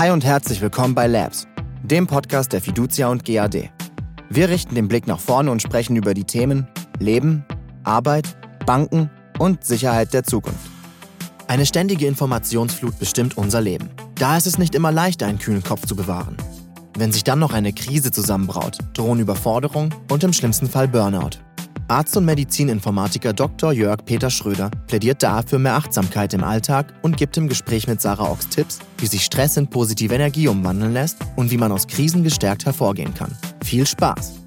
Hi und herzlich willkommen bei Labs, dem Podcast der Fiducia und GAD. Wir richten den Blick nach vorne und sprechen über die Themen Leben, Arbeit, Banken und Sicherheit der Zukunft. Eine ständige Informationsflut bestimmt unser Leben. Da ist es nicht immer leicht, einen kühlen Kopf zu bewahren. Wenn sich dann noch eine Krise zusammenbraut, drohen Überforderung und im schlimmsten Fall Burnout. Arzt und Medizininformatiker Dr. Jörg Peter Schröder plädiert da für mehr Achtsamkeit im Alltag und gibt im Gespräch mit Sarah Ochs Tipps, wie sich Stress in positive Energie umwandeln lässt und wie man aus Krisen gestärkt hervorgehen kann. Viel Spaß!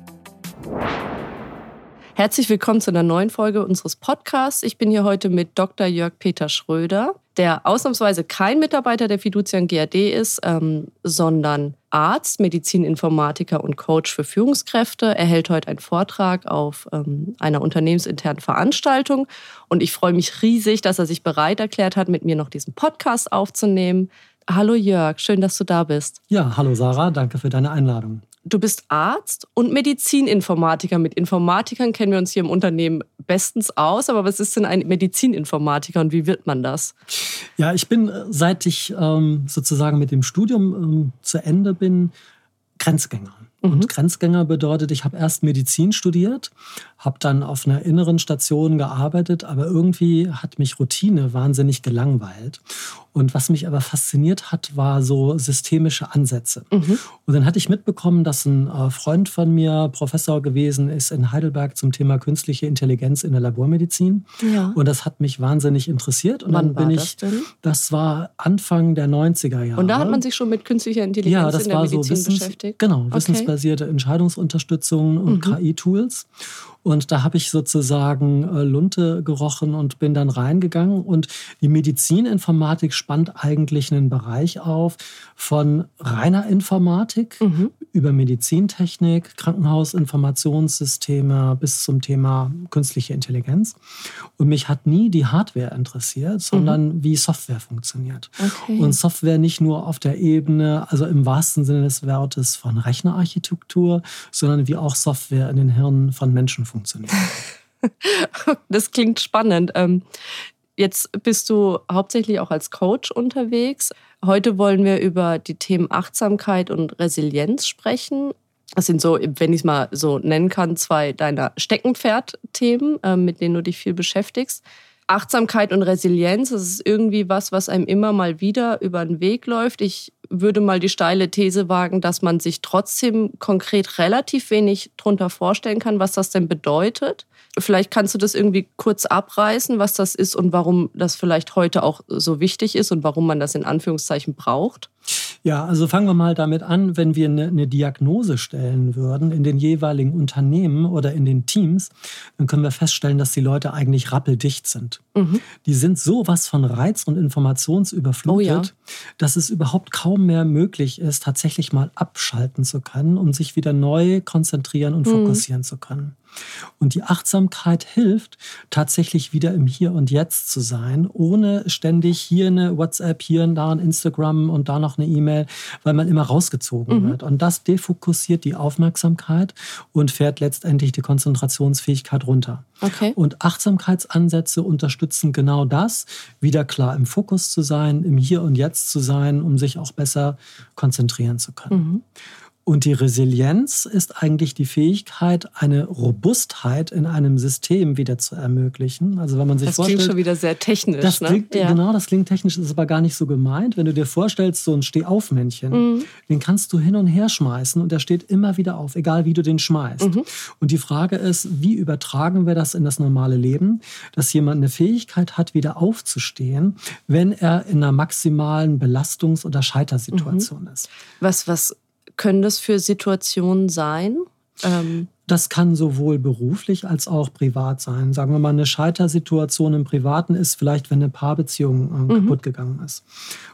Herzlich willkommen zu einer neuen Folge unseres Podcasts. Ich bin hier heute mit Dr. Jörg Peter Schröder, der ausnahmsweise kein Mitarbeiter der Fiducian GAD ist, ähm, sondern Arzt, Medizininformatiker und Coach für Führungskräfte. Er hält heute einen Vortrag auf ähm, einer unternehmensinternen Veranstaltung und ich freue mich riesig, dass er sich bereit erklärt hat, mit mir noch diesen Podcast aufzunehmen. Hallo Jörg, schön, dass du da bist. Ja, hallo Sarah, danke für deine Einladung. Du bist Arzt und Medizininformatiker. Mit Informatikern kennen wir uns hier im Unternehmen bestens aus. Aber was ist denn ein Medizininformatiker und wie wird man das? Ja, ich bin, äh, seit ich ähm, sozusagen mit dem Studium ähm, zu Ende bin, Grenzgänger. Und mhm. Grenzgänger bedeutet, ich habe erst Medizin studiert, habe dann auf einer inneren Station gearbeitet, aber irgendwie hat mich Routine wahnsinnig gelangweilt. Und was mich aber fasziniert hat, war so systemische Ansätze. Mhm. Und dann hatte ich mitbekommen, dass ein äh, Freund von mir Professor gewesen ist in Heidelberg zum Thema künstliche Intelligenz in der Labormedizin. Ja. Und das hat mich wahnsinnig interessiert. Und Wann dann bin ich, das? Das war Anfang der 90er Jahre. Und da hat man sich schon mit künstlicher Intelligenz ja, das in der war Medizin so Wissens, beschäftigt? Genau, okay. wissensbasierte Entscheidungsunterstützung und mhm. KI-Tools. Und da habe ich sozusagen äh, Lunte gerochen und bin dann reingegangen. Und die Medizininformatik spannt eigentlich einen Bereich auf von reiner Informatik mhm. über Medizintechnik, Krankenhausinformationssysteme bis zum Thema künstliche Intelligenz. Und mich hat nie die Hardware interessiert, sondern mhm. wie Software funktioniert. Okay. Und Software nicht nur auf der Ebene, also im wahrsten Sinne des Wortes von Rechnerarchitektur, sondern wie auch Software in den Hirnen von Menschen funktioniert funktioniert. Das klingt spannend. Ähm, jetzt bist du hauptsächlich auch als Coach unterwegs. Heute wollen wir über die Themen Achtsamkeit und Resilienz sprechen. Das sind so, wenn ich es mal so nennen kann, zwei deiner Steckenpferd-Themen, ähm, mit denen du dich viel beschäftigst. Achtsamkeit und Resilienz, das ist irgendwie was, was einem immer mal wieder über den Weg läuft. Ich würde mal die steile These wagen, dass man sich trotzdem konkret relativ wenig darunter vorstellen kann, was das denn bedeutet. Vielleicht kannst du das irgendwie kurz abreißen, was das ist und warum das vielleicht heute auch so wichtig ist und warum man das in Anführungszeichen braucht. Ja, also fangen wir mal damit an, wenn wir eine, eine, Diagnose stellen würden in den jeweiligen Unternehmen oder in den Teams, dann können wir feststellen, dass die Leute eigentlich rappeldicht sind. Mhm. Die sind sowas von Reiz- und Informationsüberflutet, oh ja. dass es überhaupt kaum mehr möglich ist, tatsächlich mal abschalten zu können und sich wieder neu konzentrieren und mhm. fokussieren zu können. Und die Achtsamkeit hilft, tatsächlich wieder im Hier und Jetzt zu sein, ohne ständig hier eine WhatsApp, hier und da ein Instagram und da noch eine E-Mail, weil man immer rausgezogen mhm. wird. Und das defokussiert die Aufmerksamkeit und fährt letztendlich die Konzentrationsfähigkeit runter. Okay. Und Achtsamkeitsansätze unterstützen genau das, wieder klar im Fokus zu sein, im Hier und Jetzt zu sein, um sich auch besser konzentrieren zu können. Mhm. Und die Resilienz ist eigentlich die Fähigkeit, eine Robustheit in einem System wieder zu ermöglichen. Also wenn man sich das vorstellt, klingt schon wieder sehr technisch. Das ne? klingt, ja. Genau, das klingt technisch, ist aber gar nicht so gemeint. Wenn du dir vorstellst, so ein Stehaufmännchen, mhm. den kannst du hin und her schmeißen und der steht immer wieder auf, egal wie du den schmeißt. Mhm. Und die Frage ist, wie übertragen wir das in das normale Leben, dass jemand eine Fähigkeit hat, wieder aufzustehen, wenn er in einer maximalen Belastungs- oder Scheitersituation mhm. ist. Was, was können das für Situationen sein? Ähm das kann sowohl beruflich als auch privat sein. Sagen wir mal, eine Scheitersituation im Privaten ist vielleicht, wenn eine Paarbeziehung äh, mhm. kaputt gegangen ist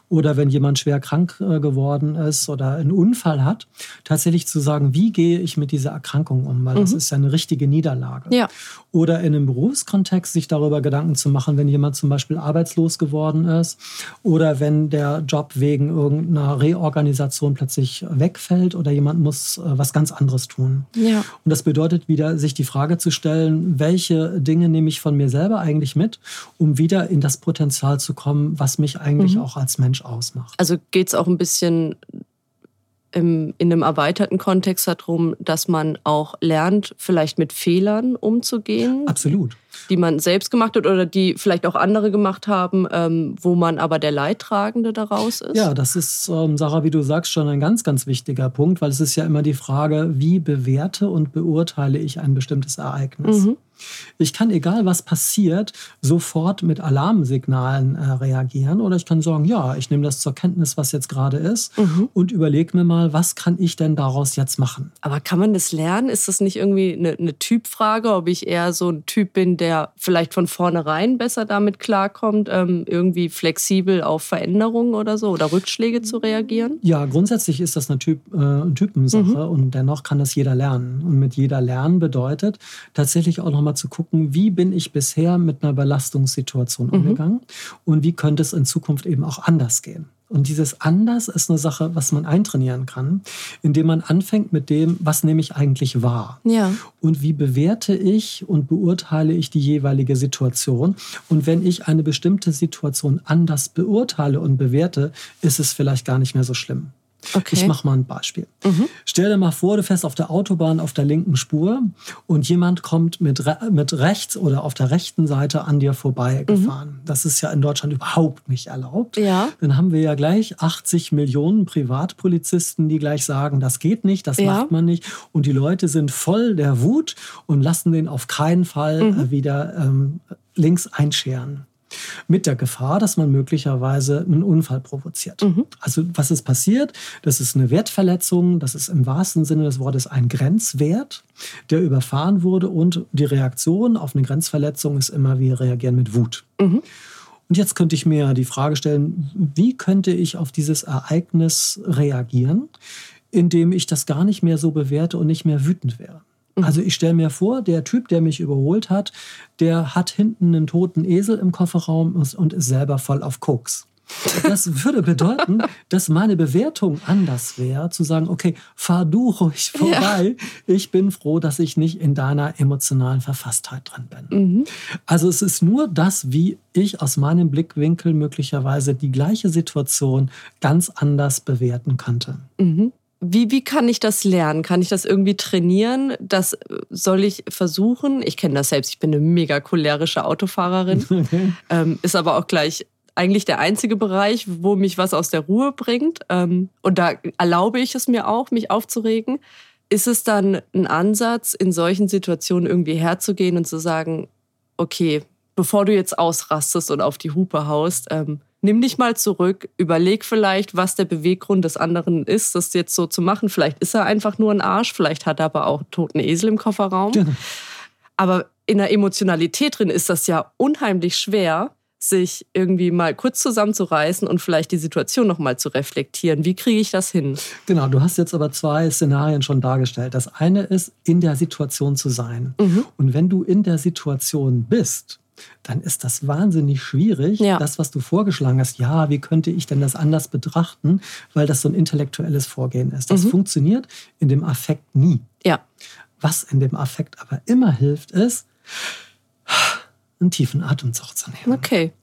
oder wenn jemand schwer krank äh, geworden ist oder einen Unfall hat, tatsächlich zu sagen, wie gehe ich mit dieser Erkrankung um, weil mhm. das ist ja eine richtige Niederlage. Ja. Oder in einem Berufskontext sich darüber Gedanken zu machen, wenn jemand zum Beispiel arbeitslos geworden ist oder wenn der Job wegen irgendeiner Reorganisation plötzlich wegfällt oder jemand muss äh, was ganz anderes tun. Ja. Und das Das bedeutet wieder, sich die Frage zu stellen, welche Dinge nehme ich von mir selber eigentlich mit, um wieder in das Potenzial zu kommen, was mich eigentlich mhm. auch als Mensch ausmacht. Also geht es auch ein bisschen im, in einem erweiterten Kontext darum, dass man auch lernt, vielleicht mit Fehlern umzugehen. Absolut. Die man selbst gemacht hat oder die vielleicht auch andere gemacht haben, ähm, wo man aber der Leidtragende daraus ist. Ja, das ist, ähm, Sarah, wie du sagst, schon ein ganz, ganz wichtiger Punkt, weil es ist ja immer die Frage, wie bewerte und beurteile ich ein bestimmtes Ereignis. Mhm. Ich kann, egal was passiert, sofort mit Alarmsignalen äh, reagieren oder ich kann sagen, ja, ich nehme das zur Kenntnis, was jetzt gerade ist mhm. und überlege mir mal, was kann ich denn daraus jetzt machen. Aber kann man das lernen? Ist das nicht irgendwie eine, eine Typfrage, ob ich eher so ein Typ bin, der vielleicht von vornherein besser damit klarkommt, ähm, irgendwie flexibel auf Veränderungen oder so oder Rückschläge zu reagieren? Ja, grundsätzlich ist das eine, typ, äh, Typensache mhm. und dennoch kann das jeder lernen. Und mit jeder lernen bedeutet tatsächlich auch nochmal mal zu gucken, wie bin ich bisher mit einer Belastungssituation mhm. umgegangen und wie könnte es in Zukunft eben auch anders gehen. Und dieses anders ist eine Sache, was man eintrainieren kann, indem man anfängt mit dem, was nehme ich eigentlich wahr? Ja. Und wie bewerte ich und beurteile ich die jeweilige Situation? Und wenn ich eine bestimmte Situation anders beurteile und bewerte, ist es vielleicht gar nicht mehr so schlimm. Okay. Ich mache mal ein Beispiel. Mhm. Stell dir mal vor, du fährst auf der Autobahn auf der linken Spur und jemand kommt mit, mit rechts oder auf der rechten Seite an dir vorbeigefahren. Mhm. Das ist ja in Deutschland überhaupt nicht erlaubt. Ja. Dann haben wir ja gleich 80 Millionen Privatpolizisten, die gleich sagen, das geht nicht, das ja. macht man nicht. Und die Leute sind voll der Wut und lassen den auf keinen Fall mhm. Äh, wieder ähm, links einscheren mit der Gefahr, dass man möglicherweise einen Unfall provoziert. Mhm. Also was ist passiert? Das ist eine Wertverletzung, das ist im wahrsten Sinne des Wortes ein Grenzwert, der überfahren wurde und die Reaktion auf eine Grenzverletzung ist immer, wir reagieren mit Wut. Mhm. Und jetzt könnte ich mir die Frage stellen, wie könnte ich auf dieses Ereignis reagieren, indem ich das gar nicht mehr so bewerte und nicht mehr wütend wäre. Mhm. Also ich stelle mir vor, der Typ, der mich überholt hat, der hat hinten einen toten Esel im Kofferraum und ist selber voll auf Koks. Das würde bedeuten, dass meine Bewertung anders wäre, zu sagen, okay, fahr du ruhig vorbei. Ja. Ich bin froh, dass ich nicht in deiner emotionalen Verfasstheit drin bin. Mhm. Also es ist nur das, wie ich aus meinem Blickwinkel möglicherweise die gleiche Situation ganz anders bewerten könnte. Mhm. Wie, wie kann ich das lernen? Kann ich das irgendwie trainieren? Das äh, soll ich versuchen. Ich kenne das selbst. Ich bin eine mega cholerische Autofahrerin. Okay. Ähm, ist aber auch gleich eigentlich der einzige Bereich, wo mich was aus der Ruhe bringt. Ähm, und da erlaube ich es mir auch, mich aufzuregen. Ist es dann ein Ansatz, in solchen Situationen irgendwie herzugehen und zu sagen, okay, bevor du jetzt ausrastest und auf die Hupe haust, ähm, nimm dich mal zurück, überleg vielleicht, was der Beweggrund des anderen ist, das jetzt so zu machen. Vielleicht ist er einfach nur ein Arsch, vielleicht hat er aber auch einen toten Esel im Kofferraum. Genau. Aber in der Emotionalität drin ist das ja unheimlich schwer, sich irgendwie mal kurz zusammenzureißen und vielleicht die Situation nochmal zu reflektieren. Wie kriege ich das hin? Genau, du hast jetzt aber zwei Szenarien schon dargestellt. Das eine ist, in der Situation zu sein. Mhm. Und wenn du in der Situation bist, dann ist das wahnsinnig schwierig, ja. das, was du vorgeschlagen hast. Ja, wie könnte ich denn das anders betrachten, weil das so ein intellektuelles Vorgehen ist. Das mhm. funktioniert in dem Affekt nie. Ja. Was in dem Affekt aber immer hilft, ist, einen tiefen Atemzug zu nehmen. Okay.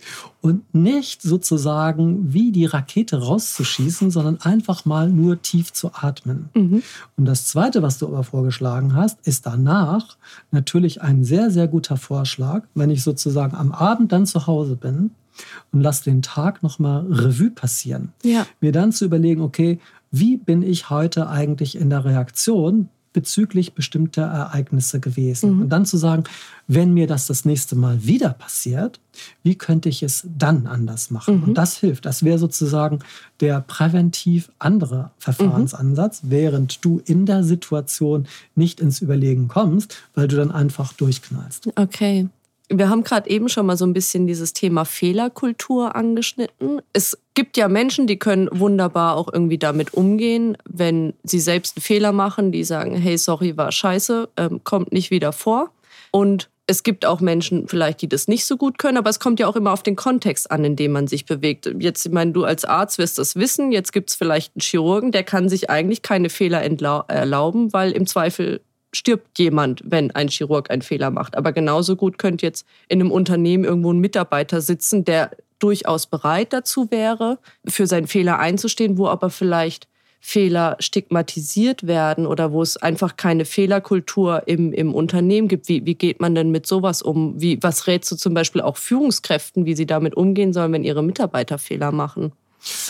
Und nicht sozusagen wie die Rakete rauszuschießen, sondern einfach mal nur tief zu atmen. Mhm. Und das Zweite, was du aber vorgeschlagen hast, ist danach natürlich ein sehr, sehr guter Vorschlag, wenn ich sozusagen am Abend dann zu Hause bin und lasse den Tag nochmal Revue passieren. Ja. Mir dann zu überlegen, okay, wie bin ich heute eigentlich in der Reaktion bezüglich bestimmter Ereignisse gewesen. Mhm. Und dann zu sagen, wenn mir das das nächste Mal wieder passiert, wie könnte ich es dann anders machen? Mhm. Und das hilft. Das wäre sozusagen der präventiv andere Verfahrensansatz, mhm. während du in der Situation nicht ins Überlegen kommst, weil du dann einfach durchknallst. Okay. Wir haben gerade eben schon mal so ein bisschen dieses Thema Fehlerkultur angeschnitten. Es gibt ja Menschen, die können wunderbar auch irgendwie damit umgehen, wenn sie selbst einen Fehler machen, die sagen, hey, sorry, war scheiße, ähm, kommt nicht wieder vor. Und es gibt auch Menschen vielleicht, die das nicht so gut können, aber es kommt ja auch immer auf den Kontext an, in dem man sich bewegt. Jetzt, ich meine, du als Arzt wirst das wissen. Jetzt gibt es vielleicht einen Chirurgen, der kann sich eigentlich keine Fehler erlauben, weil im Zweifel stirbt jemand, wenn ein Chirurg einen Fehler macht. Aber genauso gut könnte jetzt in einem Unternehmen irgendwo ein Mitarbeiter sitzen, der durchaus bereit dazu wäre, für seinen Fehler einzustehen, wo aber vielleicht Fehler stigmatisiert werden oder wo es einfach keine Fehlerkultur im, im Unternehmen gibt. Wie, wie geht man denn mit sowas um? Wie, was rätst du zum Beispiel auch Führungskräften, wie sie damit umgehen sollen, wenn ihre Mitarbeiter Fehler machen?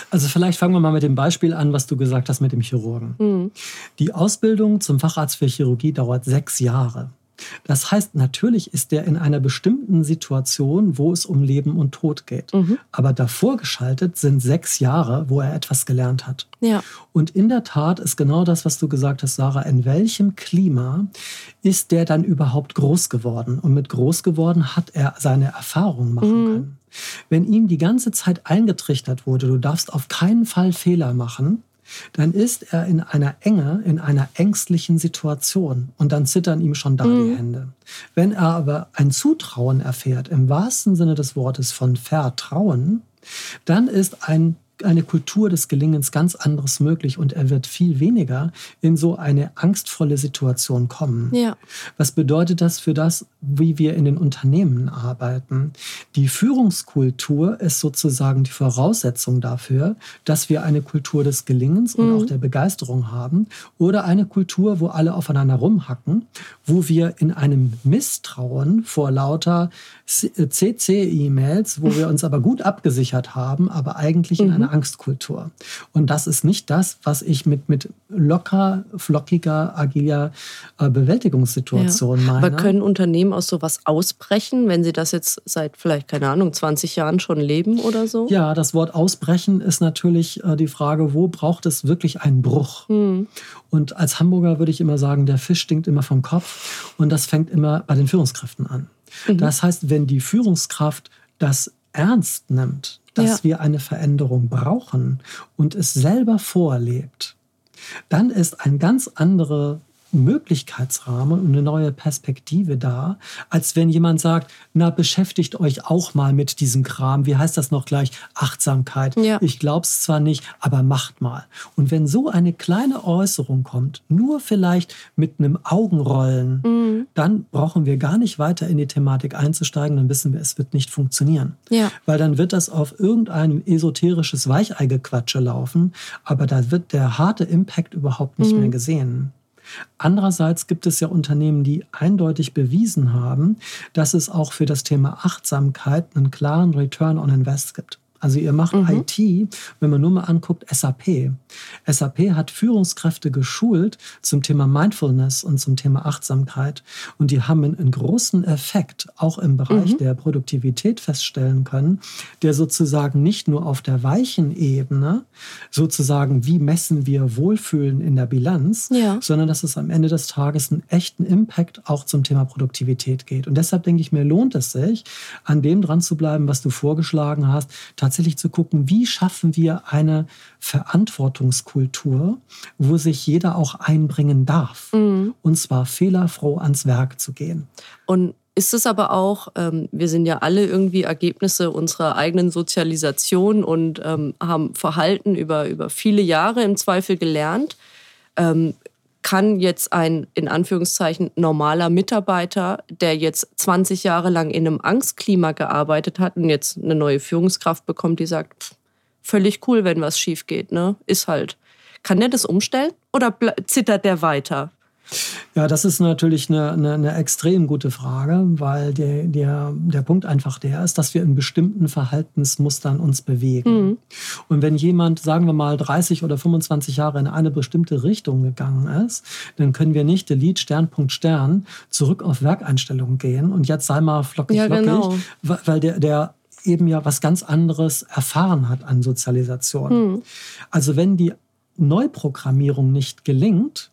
Also vielleicht fangen wir mal mit dem Beispiel an, was du gesagt hast mit dem Chirurgen. Mhm. Die Ausbildung zum Facharzt für Chirurgie dauert sechs Jahre. Das heißt, natürlich ist der in einer bestimmten Situation, wo es um Leben und Tod geht. Mhm. Aber davor geschaltet sind sechs Jahre, wo er etwas gelernt hat. Ja. Und in der Tat ist genau das, was du gesagt hast, Sarah. In welchem Klima ist der dann überhaupt groß geworden? Und mit groß geworden hat er seine Erfahrungen machen mhm. können. Wenn ihm die ganze Zeit eingetrichtert wurde, du darfst auf keinen Fall Fehler machen, dann ist er in einer Enge, in einer ängstlichen Situation und dann zittern ihm schon da mhm. die Hände. Wenn er aber ein Zutrauen erfährt, im wahrsten Sinne des Wortes von Vertrauen, dann ist ein eine Kultur des Gelingens ganz anderes möglich und er wird viel weniger in so eine angstvolle Situation kommen. Ja. Was bedeutet das für das, wie wir in den Unternehmen arbeiten? Die Führungskultur ist sozusagen die Voraussetzung dafür, dass wir eine Kultur des Gelingens und mhm. auch der Begeisterung haben oder eine Kultur, wo alle aufeinander rumhacken, wo wir in einem Misstrauen vor lauter CC-E-Mails, wo wir uns aber gut abgesichert haben, aber eigentlich in mhm. Angstkultur. Und das ist nicht das, was ich mit, mit locker, flockiger, agiler äh, Bewältigungssituation ja. meine. Aber können Unternehmen aus sowas ausbrechen, wenn sie das jetzt seit vielleicht, keine Ahnung, 20 Jahren schon leben oder so? Ja, das Wort ausbrechen ist natürlich äh, die Frage, wo braucht es wirklich einen Bruch? Mhm. Und als Hamburger würde ich immer sagen, der Fisch stinkt immer vom Kopf und das fängt immer bei den Führungskräften an. Mhm. Das heißt, wenn die Führungskraft das ernst nimmt, dass ja. wir eine Veränderung brauchen und es selber vorlebt, dann ist ein ganz andere Möglichkeitsrahmen und eine neue Perspektive da, als wenn jemand sagt, na, beschäftigt euch auch mal mit diesem Kram. Wie heißt das noch gleich? Achtsamkeit. Ja. Ich glaube es zwar nicht, aber macht mal. Und wenn so eine kleine Äußerung kommt, nur vielleicht mit einem Augenrollen, mhm. dann brauchen wir gar nicht weiter in die Thematik einzusteigen, dann wissen wir, es wird nicht funktionieren. Ja. Weil dann wird das auf irgendein esoterisches Weicheigequatsche laufen, aber da wird der harte Impact überhaupt nicht mhm. mehr gesehen. Andererseits gibt es ja Unternehmen, die eindeutig bewiesen haben, dass es auch für das Thema Achtsamkeit einen klaren Return on Invest gibt. Also ihr macht mhm. IT, wenn man nur mal anguckt, SAP. SAP hat Führungskräfte geschult zum Thema Mindfulness und zum Thema Achtsamkeit. Und die haben einen großen Effekt auch im Bereich mhm. der Produktivität feststellen können, der sozusagen nicht nur auf der weichen Ebene, sozusagen wie messen wir Wohlfühlen in der Bilanz, ja. sondern dass es am Ende des Tages einen echten Impact auch zum Thema Produktivität geht. Und deshalb denke ich mir, lohnt es sich, an dem dran zu bleiben, was du vorgeschlagen hast, tatsächlich zu gucken, wie schaffen wir eine Verantwortungskultur, wo sich jeder auch einbringen darf. Mhm. Und zwar fehlerfroh ans Werk zu gehen. Und ist es aber auch, ähm, wir sind ja alle irgendwie Ergebnisse unserer eigenen Sozialisation und ähm, haben Verhalten über, über viele Jahre im Zweifel gelernt. Ähm, kann jetzt ein in Anführungszeichen normaler Mitarbeiter, der jetzt 20 Jahre lang in einem Angstklima gearbeitet hat und jetzt eine neue Führungskraft bekommt, die sagt, pff, völlig cool, wenn was schief geht, ne? Ist halt. Kann der das umstellen oder zittert der weiter? Ja, das ist natürlich eine, eine, eine extrem gute Frage, weil der, der, der Punkt einfach der ist, dass wir in bestimmten Verhaltensmustern uns bewegen. Mhm. Und wenn jemand, sagen wir mal, 30 oder 25 Jahre in eine bestimmte Richtung gegangen ist, dann können wir nicht Delete Stern, Punkt Stern zurück auf Werkeinstellungen gehen und jetzt sei mal flockig, ja, flockig, genau. weil der, der eben ja was ganz anderes erfahren hat an Sozialisation. Mhm. Also wenn die Neuprogrammierung nicht gelingt,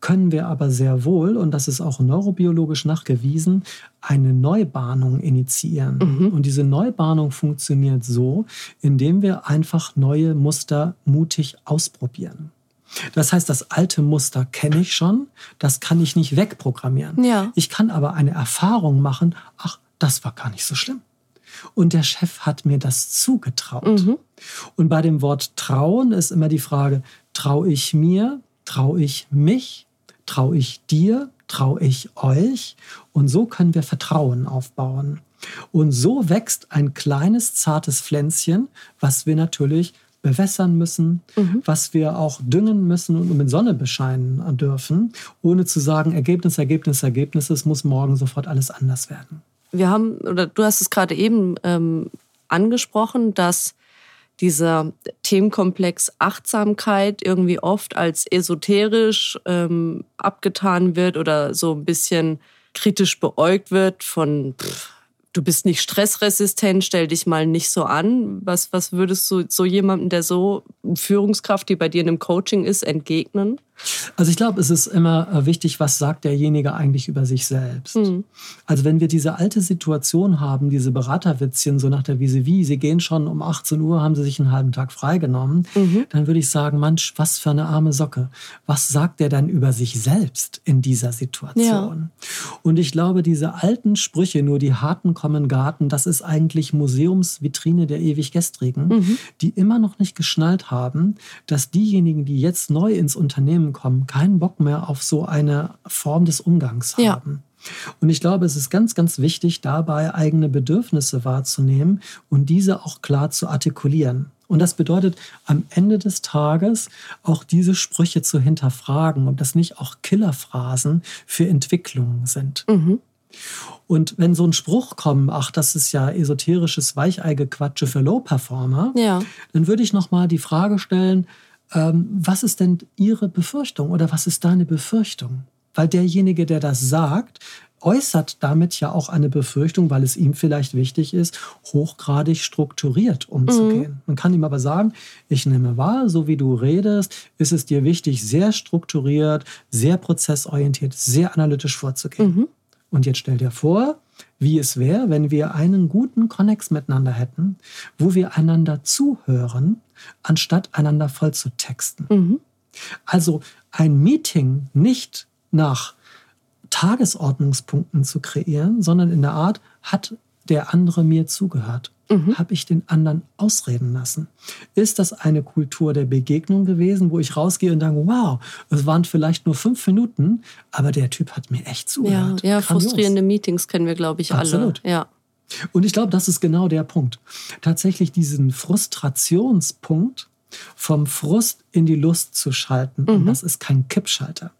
können wir aber sehr wohl, und das ist auch neurobiologisch nachgewiesen, eine Neubahnung initiieren. Mhm. Und diese Neubahnung funktioniert so, indem wir einfach neue Muster mutig ausprobieren. Das heißt, das alte Muster kenne ich schon, das kann ich nicht wegprogrammieren. Ja. Ich kann aber eine Erfahrung machen, ach, das war gar nicht so schlimm. Und der Chef hat mir das zugetraut. Mhm. Und bei dem Wort trauen ist immer die Frage, traue ich mir, traue ich mich, traue ich dir, traue ich euch. Und so können wir Vertrauen aufbauen. Und so wächst ein kleines, zartes Pflänzchen, was wir natürlich bewässern müssen, mhm. was wir auch düngen müssen und mit Sonne bescheinen dürfen, ohne zu sagen, Ergebnis, Ergebnis, Ergebnis, es muss morgen sofort alles anders werden. Wir haben, oder du hast es gerade eben ähm, angesprochen, dass dieser Themenkomplex Achtsamkeit irgendwie oft als esoterisch ähm, abgetan wird oder so ein bisschen kritisch beäugt wird von pff, du bist nicht stressresistent, stell dich mal nicht so an. Was, was würdest du so jemandem, der so Führungskraft, die bei dir in einem Coaching ist, entgegnen? Also ich glaube, es ist immer äh, wichtig, was sagt derjenige eigentlich über sich selbst. Mhm. Also wenn wir diese alte Situation haben, diese Beraterwitzchen so nach der Wiese wie, sie gehen schon um 18 Uhr, haben sie sich einen halben Tag freigenommen, mhm. dann würde ich sagen, Mensch, was für eine arme Socke. Was sagt der denn über sich selbst in dieser Situation? Ja. Und ich glaube, diese alten Sprüche, nur die harten kommen Garten, das ist eigentlich Museumsvitrine der ewig Gestrigen, mhm. die immer noch nicht geschnallt haben, dass diejenigen, die jetzt neu ins Unternehmen kommen, keinen Bock mehr auf so eine Form des Umgangs haben. Ja. Und ich glaube, es ist ganz, ganz wichtig, dabei eigene Bedürfnisse wahrzunehmen und diese auch klar zu artikulieren. Und das bedeutet am Ende des Tages auch diese Sprüche zu hinterfragen, ob das nicht auch Killerphrasen für Entwicklungen sind. Mhm. Und wenn so ein Spruch kommt, ach, das ist ja esoterisches Weicheigequatsche für Low-Performer, ja. dann würde ich nochmal die Frage stellen, ähm, was ist denn Ihre Befürchtung oder was ist deine Befürchtung? Weil derjenige, der das sagt, äußert damit ja auch eine Befürchtung, weil es ihm vielleicht wichtig ist, hochgradig strukturiert umzugehen. Mhm. Man kann ihm aber sagen, ich nehme wahr, so wie du redest, ist es dir wichtig, sehr strukturiert, sehr prozessorientiert, sehr analytisch vorzugehen. Mhm. Und jetzt stell dir vor, wie es wäre, wenn wir einen guten Konnex miteinander hätten, wo wir einander zuhören, anstatt einander voll zu texten. Mhm. Also ein Meeting nicht nach Tagesordnungspunkten zu kreieren, sondern in der Art, hat der andere mir zugehört? Mhm. Habe ich den anderen ausreden lassen? Ist das eine Kultur der Begegnung gewesen, wo ich rausgehe und sage, wow, es waren vielleicht nur fünf Minuten, aber der Typ hat mir echt zugehört. Ja, ja frustrierende Meetings kennen wir, glaube ich, Absolut. alle. Ja. Und ich glaube, das ist genau der Punkt. Tatsächlich diesen Frustrationspunkt vom Frust in die Lust zu schalten. Mhm. Und das ist kein Kippschalter.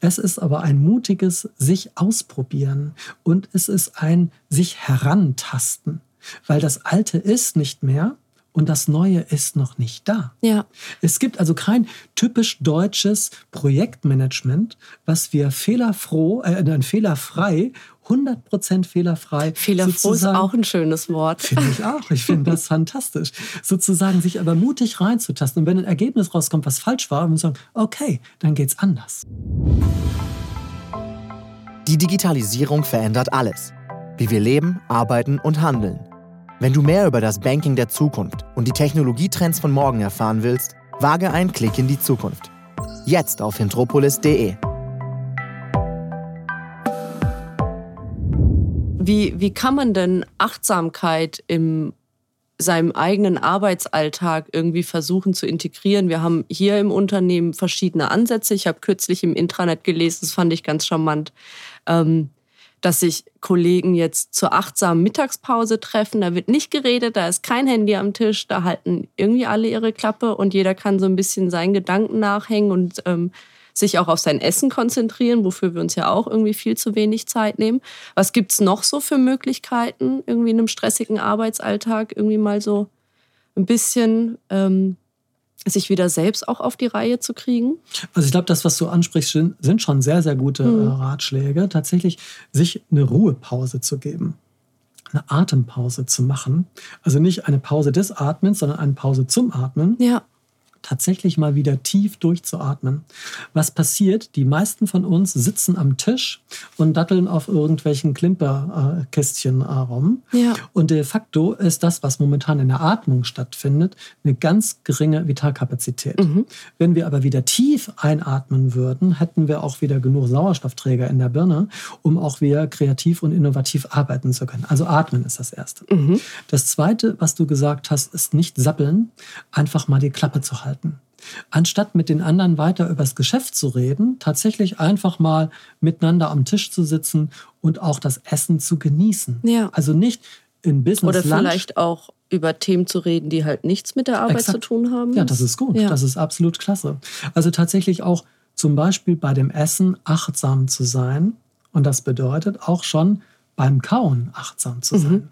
Es ist aber ein mutiges sich ausprobieren und es ist ein sich herantasten, weil das Alte ist nicht mehr und das Neue ist noch nicht da. Ja. Es gibt also kein typisch deutsches Projektmanagement, was wir fehlerfroh, äh, fehlerfrei 100% fehlerfrei. Fehlerfroh ist auch ein schönes Wort. Finde ich auch. Ich finde das fantastisch. Sozusagen sich aber mutig reinzutasten. Und wenn ein Ergebnis rauskommt, was falsch war, und sagen, okay, dann geht's anders. Die Digitalisierung verändert alles. Wie wir leben, arbeiten und handeln. Wenn du mehr über das Banking der Zukunft und die Technologietrends von morgen erfahren willst, wage einen Klick in die Zukunft. Jetzt auf hintropolis.de. Wie, wie kann man denn Achtsamkeit in seinem eigenen Arbeitsalltag irgendwie versuchen zu integrieren? Wir haben hier im Unternehmen verschiedene Ansätze. Ich habe kürzlich im Intranet gelesen, das fand ich ganz charmant, ähm, dass sich Kollegen jetzt zur achtsamen Mittagspause treffen. Da wird nicht geredet, da ist kein Handy am Tisch, da halten irgendwie alle ihre Klappe und jeder kann so ein bisschen seinen Gedanken nachhängen und ähm, sich auch auf sein Essen konzentrieren, wofür wir uns ja auch irgendwie viel zu wenig Zeit nehmen. Was gibt es noch so für Möglichkeiten, irgendwie in einem stressigen Arbeitsalltag irgendwie mal so ein bisschen ähm, sich wieder selbst auch auf die Reihe zu kriegen? Also ich glaube, das, was du ansprichst, sind schon sehr, sehr gute mhm. Ratschläge. Tatsächlich sich eine Ruhepause zu geben eine Atempause zu machen. Also nicht eine Pause des Atmens, sondern eine Pause zum Atmen. Ja tatsächlich mal wieder tief durchzuatmen. Was passiert? Die meisten von uns sitzen am Tisch und datteln auf irgendwelchen Klimperkästchen rum. Ja. Und de facto ist das, was momentan in der Atmung stattfindet, eine ganz geringe Vitalkapazität. Mhm. Wenn wir aber wieder tief einatmen würden, hätten wir auch wieder genug Sauerstoffträger in der Birne, um auch wieder kreativ und innovativ arbeiten zu können. Also atmen ist das Erste. Mhm. Das Zweite, was du gesagt hast, ist nicht sappeln, einfach mal die Klappe zu halten halten. anstatt mit den anderen weiter übers Geschäft zu reden, tatsächlich einfach mal miteinander am Tisch zu sitzen und auch das Essen zu genießen. Ja. Also nicht in Business Oder Lunch. vielleicht auch über Themen zu reden, die halt nichts mit der Arbeit Exakt. zu tun haben. Ja, das ist gut. Ja. Das ist absolut klasse. Also tatsächlich auch zum Beispiel bei dem Essen achtsam zu sein. Und das bedeutet auch schon beim Kauen achtsam zu sein.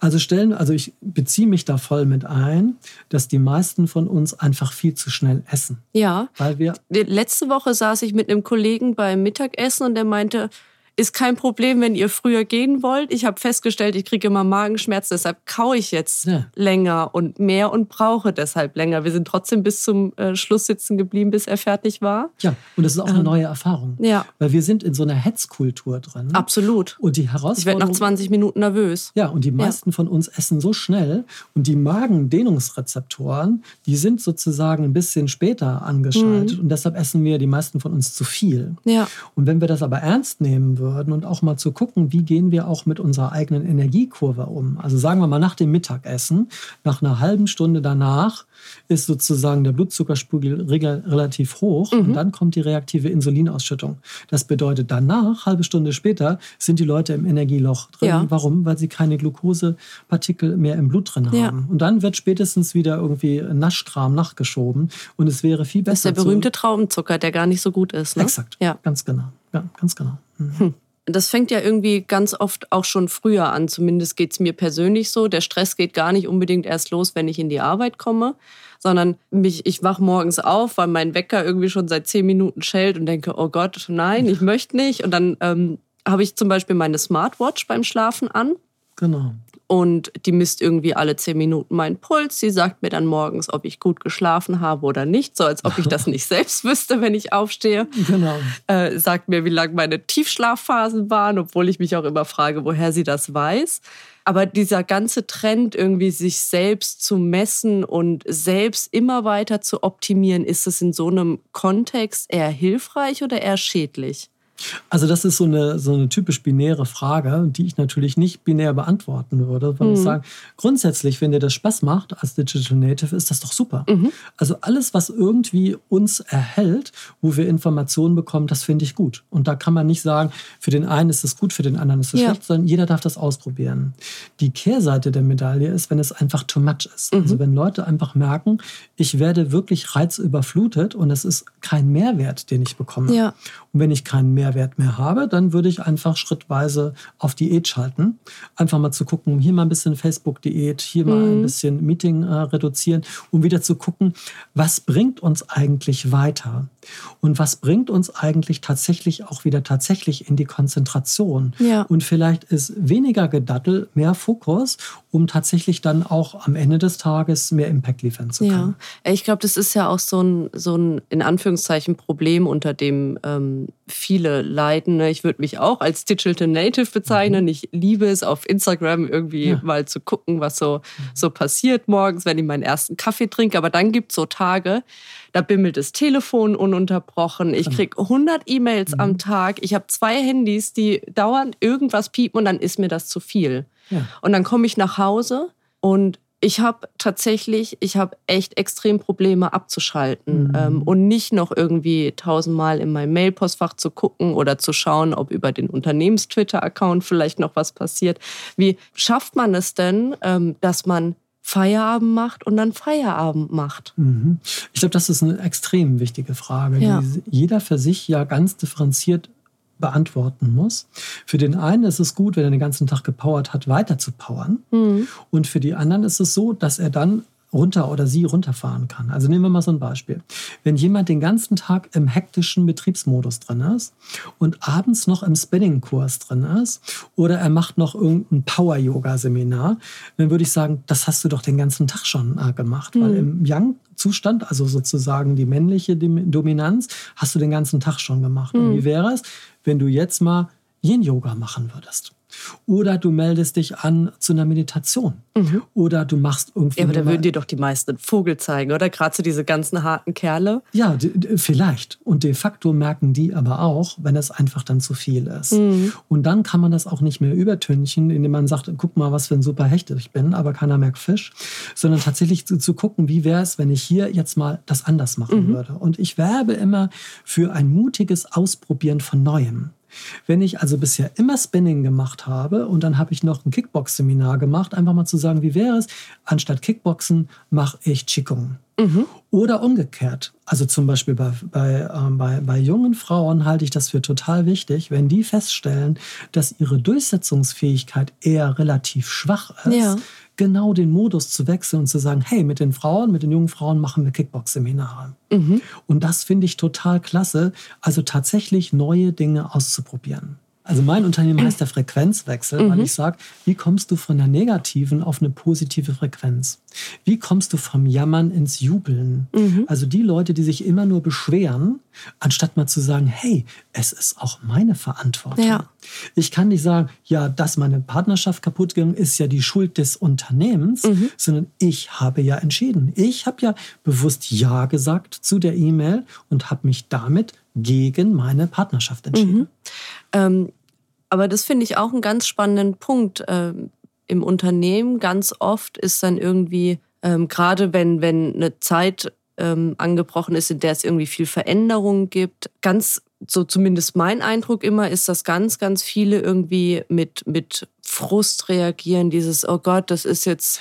Also stellen, also ich beziehe mich da voll mit ein, dass die meisten von uns einfach viel zu schnell essen. ja. Weil wir Letzte Woche saß ich mit einem Kollegen beim Mittagessen und der meinte, ist kein Problem, wenn ihr früher gehen wollt. Ich habe festgestellt, ich kriege immer Magenschmerzen, deshalb kaue ich jetzt Ja. länger und mehr und brauche deshalb länger. Wir sind trotzdem bis zum äh, Schluss sitzen geblieben, bis er fertig war. Ja, und das ist auch eine neue Erfahrung. Ja. Weil wir sind in so einer Hetzkultur drin. Absolut. Und die Ich werde Herausforderung. nach 20 Minuten nervös. ja, und die meisten von uns essen so schnell und die Magendehnungsrezeptoren, die sind sozusagen ein bisschen später angeschaltet und deshalb essen wir die meisten von uns zu viel. Ja. Und wenn wir das aber ernst nehmen würden und auch mal zu gucken, wie gehen wir auch mit unserer eigenen Energiekurve um? Also sagen wir mal nach dem Mittagessen, nach einer halben Stunde danach ist sozusagen der Blutzuckerspiegel relativ hoch Mhm. und dann kommt die reaktive Insulinausschüttung. Das bedeutet danach, halbe Stunde später, sind die Leute im Energieloch drin. Ja. Warum? Weil sie keine Glukosepartikel mehr im Blut drin haben. Ja. Und dann wird spätestens wieder irgendwie Naschkram nachgeschoben und es wäre viel Das ist besser der berühmte Traubenzucker, der gar nicht so gut ist. Ne? Exakt. Ja. Ganz genau. Ja, ganz genau. Mhm. Das fängt ja irgendwie ganz oft auch schon früher an. Zumindest geht es mir persönlich so. Der Stress geht gar nicht unbedingt erst los, wenn ich in die Arbeit komme, sondern mich, ich wach morgens auf, weil mein Wecker irgendwie schon seit zehn Minuten schellt und denke, oh Gott, nein, ich möchte nicht. Und dann ähm, habe ich zum Beispiel meine Smartwatch beim Schlafen an. Genau. Und die misst irgendwie alle zehn Minuten meinen Puls. Sie sagt mir dann morgens, ob ich gut geschlafen habe oder nicht. So als ob ich das nicht selbst wüsste, wenn ich aufstehe Genau. äh, sagt mir, wie lang meine Tiefschlafphasen waren, obwohl ich mich auch immer frage, woher sie das weiß. Aber dieser ganze Trend, irgendwie sich selbst zu messen und selbst immer weiter zu optimieren, ist es in so einem Kontext eher hilfreich oder eher schädlich? Also das ist so eine, so eine typisch binäre Frage, die ich natürlich nicht binär beantworten würde, weil ich sage, grundsätzlich, wenn dir das Spaß macht als Digital Native, ist das doch super. Also alles, was irgendwie uns erhält, wo wir Informationen bekommen, das finde ich gut. Und da kann man nicht sagen, für den einen ist es gut, für den anderen ist es Ja. schlecht, sondern jeder darf das ausprobieren. Die Kehrseite der Medaille ist, wenn es einfach too much ist. Also wenn Leute einfach merken, ich werde wirklich reizüberflutet und es ist kein Mehrwert, den ich bekomme. Ja. Und wenn ich keinen Mehrwert mehr habe, dann würde ich einfach schrittweise auf Diät schalten. Einfach mal zu gucken, hier mal ein bisschen Facebook-Diät, hier mal ein bisschen Meeting äh, reduzieren, um wieder zu gucken, was bringt uns eigentlich weiter? Und was bringt uns eigentlich tatsächlich auch wieder tatsächlich in die Konzentration? Ja. Und vielleicht ist weniger Gedattel, mehr Fokus, um tatsächlich dann auch am Ende des Tages mehr Impact liefern zu können. Ja, ich glaube, das ist ja auch so ein, so ein in Anführungszeichen Problem, unter dem ähm, viele leiden. ne? Ich würde mich auch als Digital Native bezeichnen. Ich liebe es, auf Instagram irgendwie Ja. mal zu gucken, was so, so passiert morgens, wenn ich meinen ersten Kaffee trinke. Aber dann gibt es so Tage, da bimmelt das Telefon ununterbrochen. Ich kriege 100 E-Mails am Tag. Ich habe zwei Handys, die dauernd irgendwas piepen und dann ist mir das zu viel. Ja. Und dann komme ich nach Hause und ich habe tatsächlich, ich habe echt extrem Probleme abzuschalten ähm, und nicht noch irgendwie tausendmal in meinem Mailpostfach zu gucken oder zu schauen, ob über den Unternehmens-Twitter-Account vielleicht noch was passiert. Wie schafft man es denn, ähm, dass man Feierabend macht und dann Feierabend macht? Mhm. Ich glaube, das ist eine extrem wichtige Frage, Ja. die jeder für sich ja ganz differenziert beantworten muss. Für den einen ist es gut, wenn er den ganzen Tag gepowert hat, weiter zu powern. Und für die anderen ist es so, dass er dann runter oder sie runterfahren kann. Also nehmen wir mal so ein Beispiel. Wenn jemand den ganzen Tag im hektischen Betriebsmodus drin ist und abends noch im Spinning-Kurs drin ist oder er macht noch irgendein Power-Yoga-Seminar, dann würde ich sagen, das hast du doch den ganzen Tag schon äh, gemacht. Weil im Yang-Zustand, also sozusagen die männliche Dominanz, hast du den ganzen Tag schon gemacht. Und wie wäre es, wenn du jetzt mal Yin-Yoga machen würdest? Oder du meldest dich an zu einer Meditation. Mhm. Oder du machst irgendwie. Ja, aber da würden dir doch die meisten einen Vogel zeigen, oder? Gerade so diese ganzen harten Kerle. Ja, vielleicht. Und de facto merken die aber auch, wenn es einfach dann zu viel ist. Mhm. Und dann kann man das auch nicht mehr übertünchen, indem man sagt, guck mal, was für ein super Hecht ich bin, aber keiner merkt Fisch. Sondern tatsächlich zu, zu gucken, wie wäre es, wenn ich hier jetzt mal das anders machen mhm. würde. Und ich werbe immer für ein mutiges Ausprobieren von Neuem. Wenn ich also bisher immer Spinning gemacht habe und dann habe ich noch ein Kickbox-Seminar gemacht, einfach mal zu sagen, wie wäre es, anstatt Kickboxen mache ich Qigong. Mhm. Oder umgekehrt. Also zum Beispiel bei, bei, ähm, bei, bei jungen Frauen halte ich das für total wichtig, wenn die feststellen, dass ihre Durchsetzungsfähigkeit eher relativ schwach ist, ja. Genau den Modus zu wechseln und zu sagen, hey, mit den Frauen, mit den jungen Frauen machen wir Kickbox-Seminare. Mhm. Und das finde ich total klasse, also tatsächlich neue Dinge auszuprobieren. Also mein Unternehmen heißt der Frequenzwechsel, mhm. weil ich sage, wie kommst du von der negativen auf eine positive Frequenz? Wie kommst du vom Jammern ins Jubeln? Mhm. Also die Leute, die sich immer nur beschweren, anstatt mal zu sagen, hey, es ist auch meine Verantwortung. Ja. Ich kann nicht sagen, ja, dass meine Partnerschaft kaputt gegangen ist, ja die Schuld des Unternehmens, mhm. sondern ich habe ja entschieden. Ich habe ja bewusst Ja gesagt zu der E-Mail und habe mich damit gegen meine Partnerschaft entschieden. Mhm. Ähm, aber das finde ich auch einen ganz spannenden Punkt. Ähm, Im Unternehmen ganz oft ist dann irgendwie, ähm, gerade wenn, wenn eine Zeit ähm, angebrochen ist, in der es irgendwie viel Veränderung gibt, ganz so zumindest mein Eindruck immer ist, dass ganz, ganz viele irgendwie mit, mit Frust reagieren. Dieses, oh Gott, das ist jetzt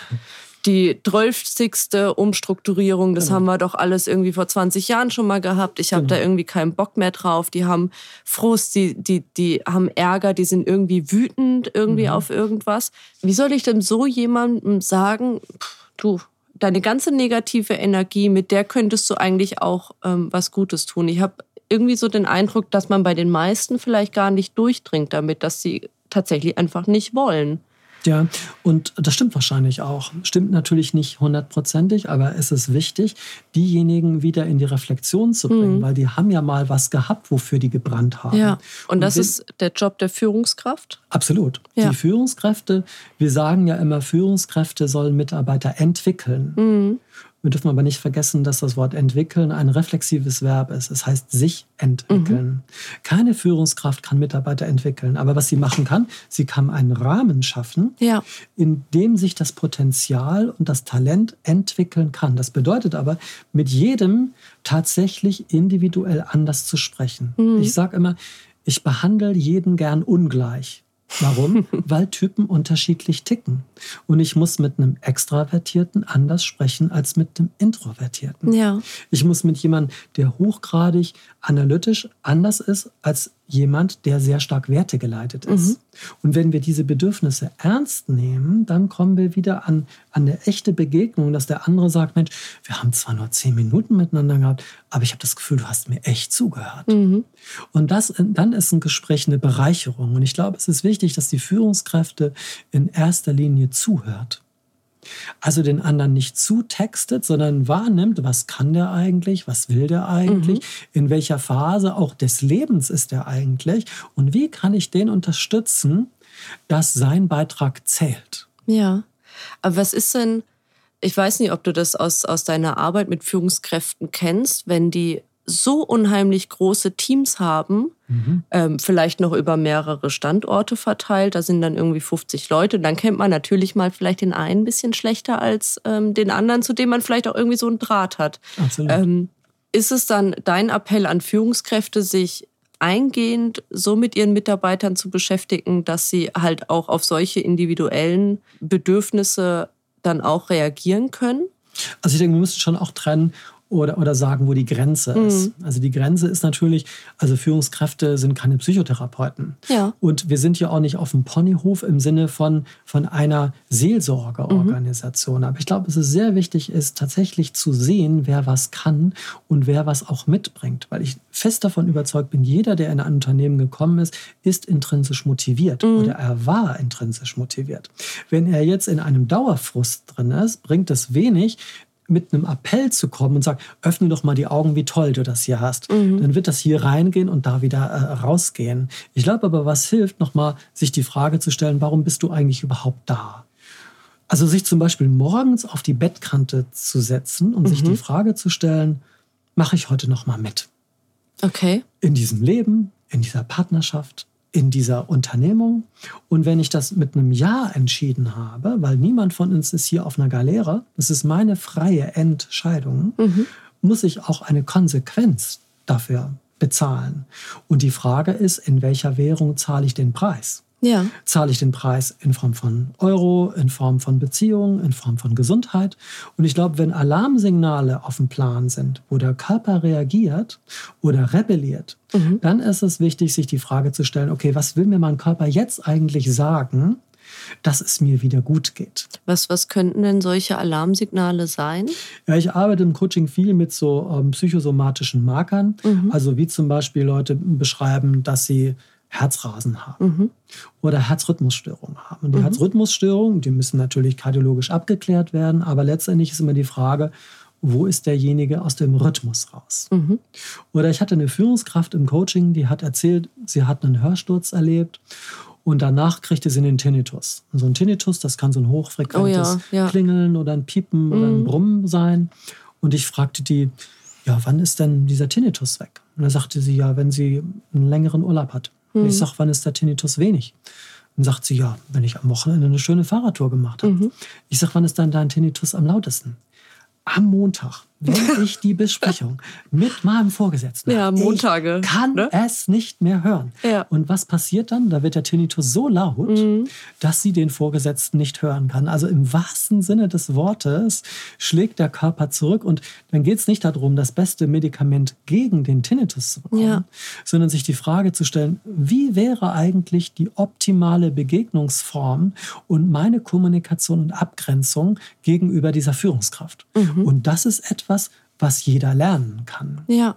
die 12. Umstrukturierung, das genau. haben wir doch alles irgendwie vor 20 Jahren schon mal gehabt. Ich habe genau. da irgendwie keinen Bock mehr drauf. Die haben Frust, die, die, die haben Ärger, die sind irgendwie wütend irgendwie mhm. auf irgendwas. Wie soll ich denn so jemandem sagen, pff, du, deine ganze negative Energie, mit der könntest du eigentlich auch ähm, was Gutes tun. Ich habe irgendwie so den Eindruck, dass man bei den meisten vielleicht gar nicht durchdringt damit, dass sie tatsächlich einfach nicht wollen. Ja, und das stimmt wahrscheinlich auch. Stimmt natürlich nicht hundertprozentig, aber es ist wichtig, diejenigen wieder in die Reflexion zu bringen, mhm. weil die haben ja mal was gehabt, wofür die gebrannt haben. Ja, und, und das ist der Job der Führungskraft? Absolut. Ja. Die Führungskräfte, wir sagen ja immer, Führungskräfte sollen Mitarbeiter entwickeln. Mhm. Wir dürfen aber nicht vergessen, dass das Wort entwickeln ein reflexives Verb ist. Es heißt sich entwickeln. Mhm. Keine Führungskraft kann Mitarbeiter entwickeln. Aber was sie machen kann, sie kann einen Rahmen schaffen, ja. in dem sich das Potenzial und das Talent entwickeln kann. Das bedeutet aber, mit jedem tatsächlich individuell anders zu sprechen. Mhm. Ich sage immer, ich behandle jeden gern ungleich. Warum? Weil Typen unterschiedlich ticken. Und ich muss mit einem Extravertierten anders sprechen als mit einem Introvertierten. Ja. Ich muss mit jemandem, der hochgradig analytisch anders ist als jemand, der sehr stark wertegeleitet ist. Mhm. Und wenn wir diese Bedürfnisse ernst nehmen, dann kommen wir wieder an, an eine echte Begegnung, dass der andere sagt, Mensch, wir haben zwar nur zehn Minuten miteinander gehabt, aber ich habe das Gefühl, du hast mir echt zugehört. Mhm. Und das, dann ist ein Gespräch eine Bereicherung. Und ich glaube, es ist wichtig, dass die Führungskräfte in erster Linie zuhört. Also den anderen nicht zutextet, sondern wahrnimmt, was kann der eigentlich, was will der eigentlich, mhm. in welcher Phase auch des Lebens ist er eigentlich und wie kann ich den unterstützen, dass sein Beitrag zählt. Ja, aber was ist denn, ich weiß nicht, ob du das aus, aus deiner Arbeit mit Führungskräften kennst, wenn die so unheimlich große Teams haben, mhm. ähm, vielleicht noch über mehrere Standorte verteilt, da sind dann irgendwie 50 Leute, dann kennt man natürlich mal vielleicht den einen ein bisschen schlechter als ähm, den anderen, zu dem man vielleicht auch irgendwie so einen Draht hat. Ähm, ist es dann dein Appell an Führungskräfte, sich eingehend so mit ihren Mitarbeitern zu beschäftigen, dass sie halt auch auf solche individuellen Bedürfnisse dann auch reagieren können? Also ich denke, wir müssen schon auch trennen, oder, oder sagen, wo die Grenze mhm. ist. Also die Grenze ist natürlich, also Führungskräfte sind keine Psychotherapeuten. Ja. Und wir sind ja auch nicht auf dem Ponyhof im Sinne von, von einer Seelsorgeorganisation. Mhm. Aber ich glaube, es ist sehr wichtig, ist tatsächlich zu sehen, wer was kann und wer was auch mitbringt. Weil ich fest davon überzeugt bin, jeder, der in ein Unternehmen gekommen ist, ist intrinsisch motiviert mhm. oder er war intrinsisch motiviert. Wenn er jetzt in einem Dauerfrust drin ist, bringt es wenig, mit einem Appell zu kommen und sagen, öffne doch mal die Augen, wie toll du das hier hast. Mhm. Dann wird das hier reingehen und da wieder äh, rausgehen. Ich glaube aber, was hilft, nochmal sich die Frage zu stellen, warum bist du eigentlich überhaupt da? Also sich zum Beispiel morgens auf die Bettkante zu setzen und mhm. sich die mhm. Frage zu stellen, mache ich heute nochmal mit? Okay. In diesem Leben, in dieser Partnerschaft, in dieser Unternehmung. Und wenn ich das mit einem Ja entschieden habe, weil niemand von uns ist hier auf einer Galeere, das ist meine freie Entscheidung, mhm. muss ich auch eine Konsequenz dafür bezahlen. Und die Frage ist, in welcher Währung zahle ich den Preis? Ja. Zahle ich den Preis in Form von Euro, in Form von Beziehungen, in Form von Gesundheit? Und ich glaube, wenn Alarmsignale auf dem Plan sind, wo der Körper reagiert oder rebelliert, mhm. dann ist es wichtig, sich die Frage zu stellen, okay, was will mir mein Körper jetzt eigentlich sagen, dass es mir wieder gut geht. Was, was könnten denn solche Alarmsignale sein? Ja, ich arbeite im Coaching viel mit so ähm, psychosomatischen Markern. Mhm. Also wie zum Beispiel Leute beschreiben, dass sie Herzrasen haben mhm. oder Herzrhythmusstörungen haben. Und die mhm. Herzrhythmusstörungen, die müssen natürlich kardiologisch abgeklärt werden, aber letztendlich ist immer die Frage, wo ist derjenige aus dem Rhythmus raus? Mhm. Oder ich hatte eine Führungskraft im Coaching, die hat erzählt, sie hat einen Hörsturz erlebt und danach kriegte sie einen Tinnitus. Und so ein Tinnitus, das kann so ein hochfrequentes oh ja, ja. Klingeln oder ein Piepen oder ein mhm. Brummen sein. Und ich fragte die, ja, wann ist denn dieser Tinnitus weg? Und da sagte sie, ja, wenn sie einen längeren Urlaub hat. Mhm. Ich sage, wann ist der Tinnitus wenig? Dann sagt sie, ja, wenn ich am Wochenende eine schöne Fahrradtour gemacht habe. Mhm. Ich sage, wann ist dann dein Tinnitus am lautesten? Am Montag wenn ich die Besprechung mit meinem Vorgesetzten ja, Montage, ich kann ne? es nicht mehr hören. Ja. Und was passiert dann? Da wird der Tinnitus so laut, mhm. dass sie den Vorgesetzten nicht hören kann. Also im wahrsten Sinne des Wortes schlägt der Körper zurück und dann geht es nicht darum, das beste Medikament gegen den Tinnitus zu bekommen, ja. sondern sich die Frage zu stellen, wie wäre eigentlich die optimale Begegnungsform und meine Kommunikation und Abgrenzung gegenüber dieser Führungskraft. Mhm. Und das ist etwas, etwas, was jeder lernen kann. Ja.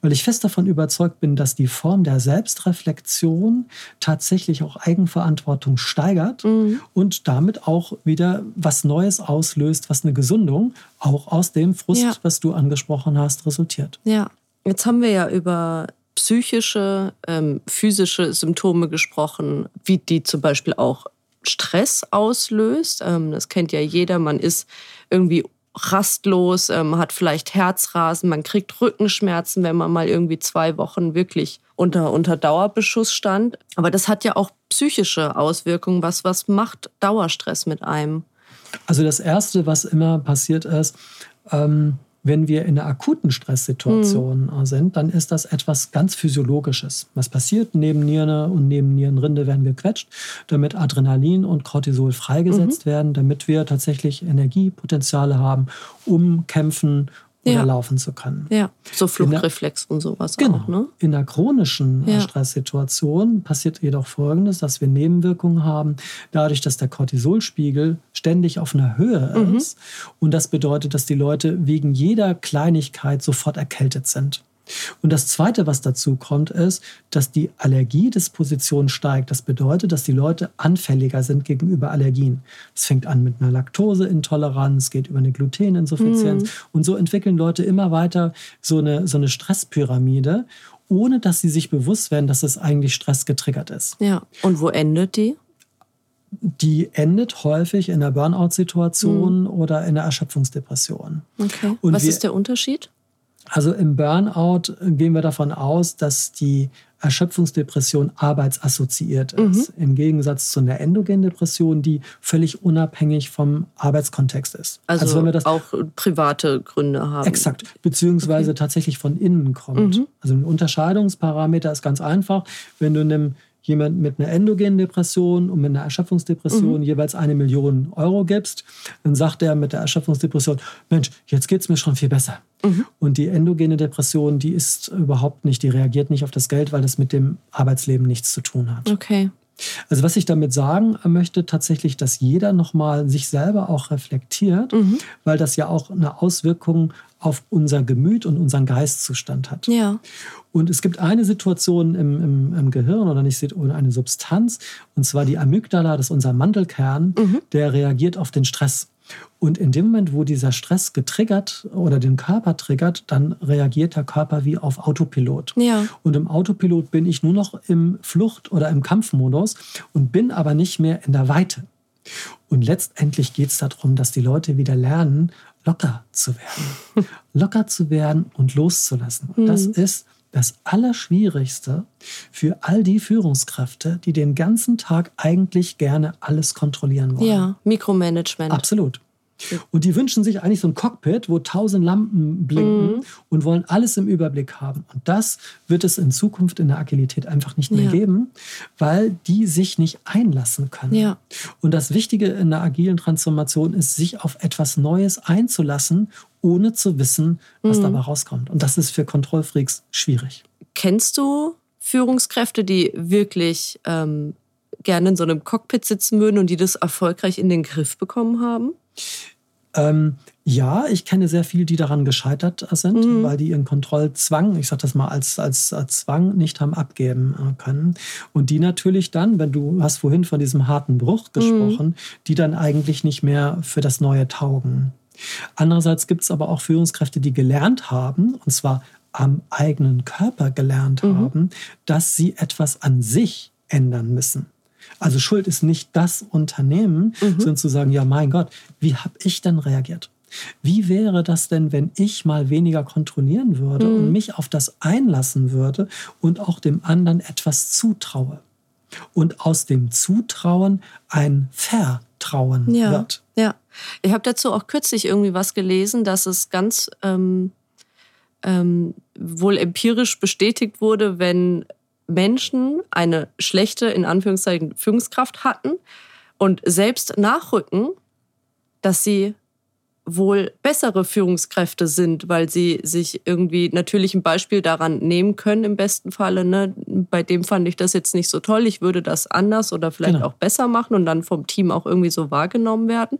Weil ich fest davon überzeugt bin, dass die Form der Selbstreflexion tatsächlich auch Eigenverantwortung steigert mhm. und damit auch wieder was Neues auslöst, was eine Gesundung auch aus dem Frust, ja. was du angesprochen hast, resultiert. Ja, jetzt haben wir ja über psychische, ähm, physische Symptome gesprochen, wie die zum Beispiel auch Stress auslöst. Ähm, das kennt ja jeder. Man ist irgendwie rastlos, ähm, hat vielleicht Herzrasen, man kriegt Rückenschmerzen, wenn man mal irgendwie zwei Wochen wirklich unter, unter Dauerbeschuss stand. Aber das hat ja auch psychische Auswirkungen. Was, was macht Dauerstress mit einem? Also das Erste, was immer passiert ist, ähm, wenn wir in einer akuten Stresssituation mhm. sind, dann ist das etwas ganz Physiologisches. Was passiert? Neben Niere und neben Nierenrinde werden gequetscht, damit Adrenalin und Cortisol freigesetzt mhm. werden, damit wir tatsächlich Energiepotenziale haben, um kämpfen oder ja. laufen zu können. Ja, so Fluchtreflex und sowas genau. auch. Ne? In der chronischen ja. Stresssituation passiert jedoch Folgendes, dass wir Nebenwirkungen haben, dadurch, dass der Cortisolspiegel ständig auf einer Höhe mhm. ist. Und das bedeutet, dass die Leute wegen jeder Kleinigkeit sofort erkältet sind. Und das Zweite, was dazu kommt, ist, dass die Allergiedisposition steigt. Das bedeutet, dass die Leute anfälliger sind gegenüber Allergien. Es fängt an mit einer Laktoseintoleranz, geht über eine Gluteninsuffizienz. Mhm. Und so entwickeln Leute immer weiter so eine, so eine Stresspyramide, ohne dass sie sich bewusst werden, dass es eigentlich Stress getriggert ist. Ja. Und wo endet die? die endet häufig in einer Burnout-Situation mhm. oder in einer Erschöpfungsdepression. Okay. Und Was wir, ist der Unterschied? Also im Burnout gehen wir davon aus, dass die Erschöpfungsdepression arbeitsassoziiert ist, mhm. im Gegensatz zu einer endogenen Depression, die völlig unabhängig vom Arbeitskontext ist. Also, also wenn wir das auch private Gründe haben. Exakt, beziehungsweise okay. tatsächlich von innen kommt. Mhm. Also ein Unterscheidungsparameter ist ganz einfach. Wenn du einem jemand mit einer endogenen Depression und mit einer Erschöpfungsdepression mhm. jeweils eine Million Euro gibst, dann sagt er mit der Erschöpfungsdepression, Mensch, jetzt geht es mir schon viel besser. Mhm. Und die endogene Depression, die ist überhaupt nicht, die reagiert nicht auf das Geld, weil das mit dem Arbeitsleben nichts zu tun hat. Okay. Also was ich damit sagen möchte, tatsächlich, dass jeder nochmal sich selber auch reflektiert, mhm. weil das ja auch eine Auswirkung auf unser Gemüt und unseren Geistzustand hat. Ja. Und es gibt eine Situation im, im, im Gehirn oder nicht eine Substanz, und zwar die Amygdala, das ist unser Mandelkern, mhm. der reagiert auf den Stress. Und in dem Moment, wo dieser Stress getriggert oder den Körper triggert, dann reagiert der Körper wie auf Autopilot. Ja. Und im Autopilot bin ich nur noch im Flucht- oder im Kampfmodus und bin aber nicht mehr in der Weite. Und letztendlich geht es darum, dass die Leute wieder lernen, locker zu werden. locker zu werden und loszulassen. Und das ist das Allerschwierigste für all die Führungskräfte, die den ganzen Tag eigentlich gerne alles kontrollieren wollen. Ja, Mikromanagement. Absolut. Und die wünschen sich eigentlich so ein Cockpit, wo tausend Lampen blinken Mhm. und wollen alles im Überblick haben. Und das wird es in Zukunft in der Agilität einfach nicht mehr Ja. geben, weil die sich nicht einlassen können. Ja. Und das Wichtige in der agilen Transformation ist, sich auf etwas Neues einzulassen, ohne zu wissen, Mhm. was dabei rauskommt. Und das ist für Kontrollfreaks schwierig. Kennst du Führungskräfte, die wirklich ähm, gerne in so einem Cockpit sitzen würden und die das erfolgreich in den Griff bekommen haben? Ähm, ja, ich kenne sehr viele, die daran gescheitert sind, Mhm. weil die ihren Kontrollzwang, ich sage das mal als, als, als Zwang, nicht haben abgeben äh, können. Und die natürlich dann, wenn du hast vorhin von diesem harten Mhm. Bruch gesprochen, die dann eigentlich nicht mehr für das Neue taugen. Andererseits gibt es aber auch Führungskräfte, die gelernt haben, und zwar am eigenen Körper gelernt Mhm. haben, dass sie etwas an sich ändern müssen. Also Schuld ist nicht das Unternehmen, sondern zu sagen, ja mein Gott, wie habe ich denn reagiert? Wie wäre das denn, wenn ich mal weniger kontrollieren würde und mich auf das einlassen würde und auch dem anderen etwas zutraue? Und aus dem Zutrauen ein Vertrauen Ja. wird. Ja. Ich habe dazu auch kürzlich irgendwie was gelesen, dass es ganz ähm, ähm, wohl empirisch bestätigt wurde, wenn Menschen eine schlechte, in Anführungszeichen, Führungskraft hatten und selbst nachrücken, dass sie wohl bessere Führungskräfte sind, weil sie sich irgendwie natürlich ein Beispiel daran nehmen können im besten Falle. Ne? Bei dem fand ich das jetzt nicht so toll. Ich würde das anders oder vielleicht Genau. auch besser machen und dann vom Team auch irgendwie so wahrgenommen werden.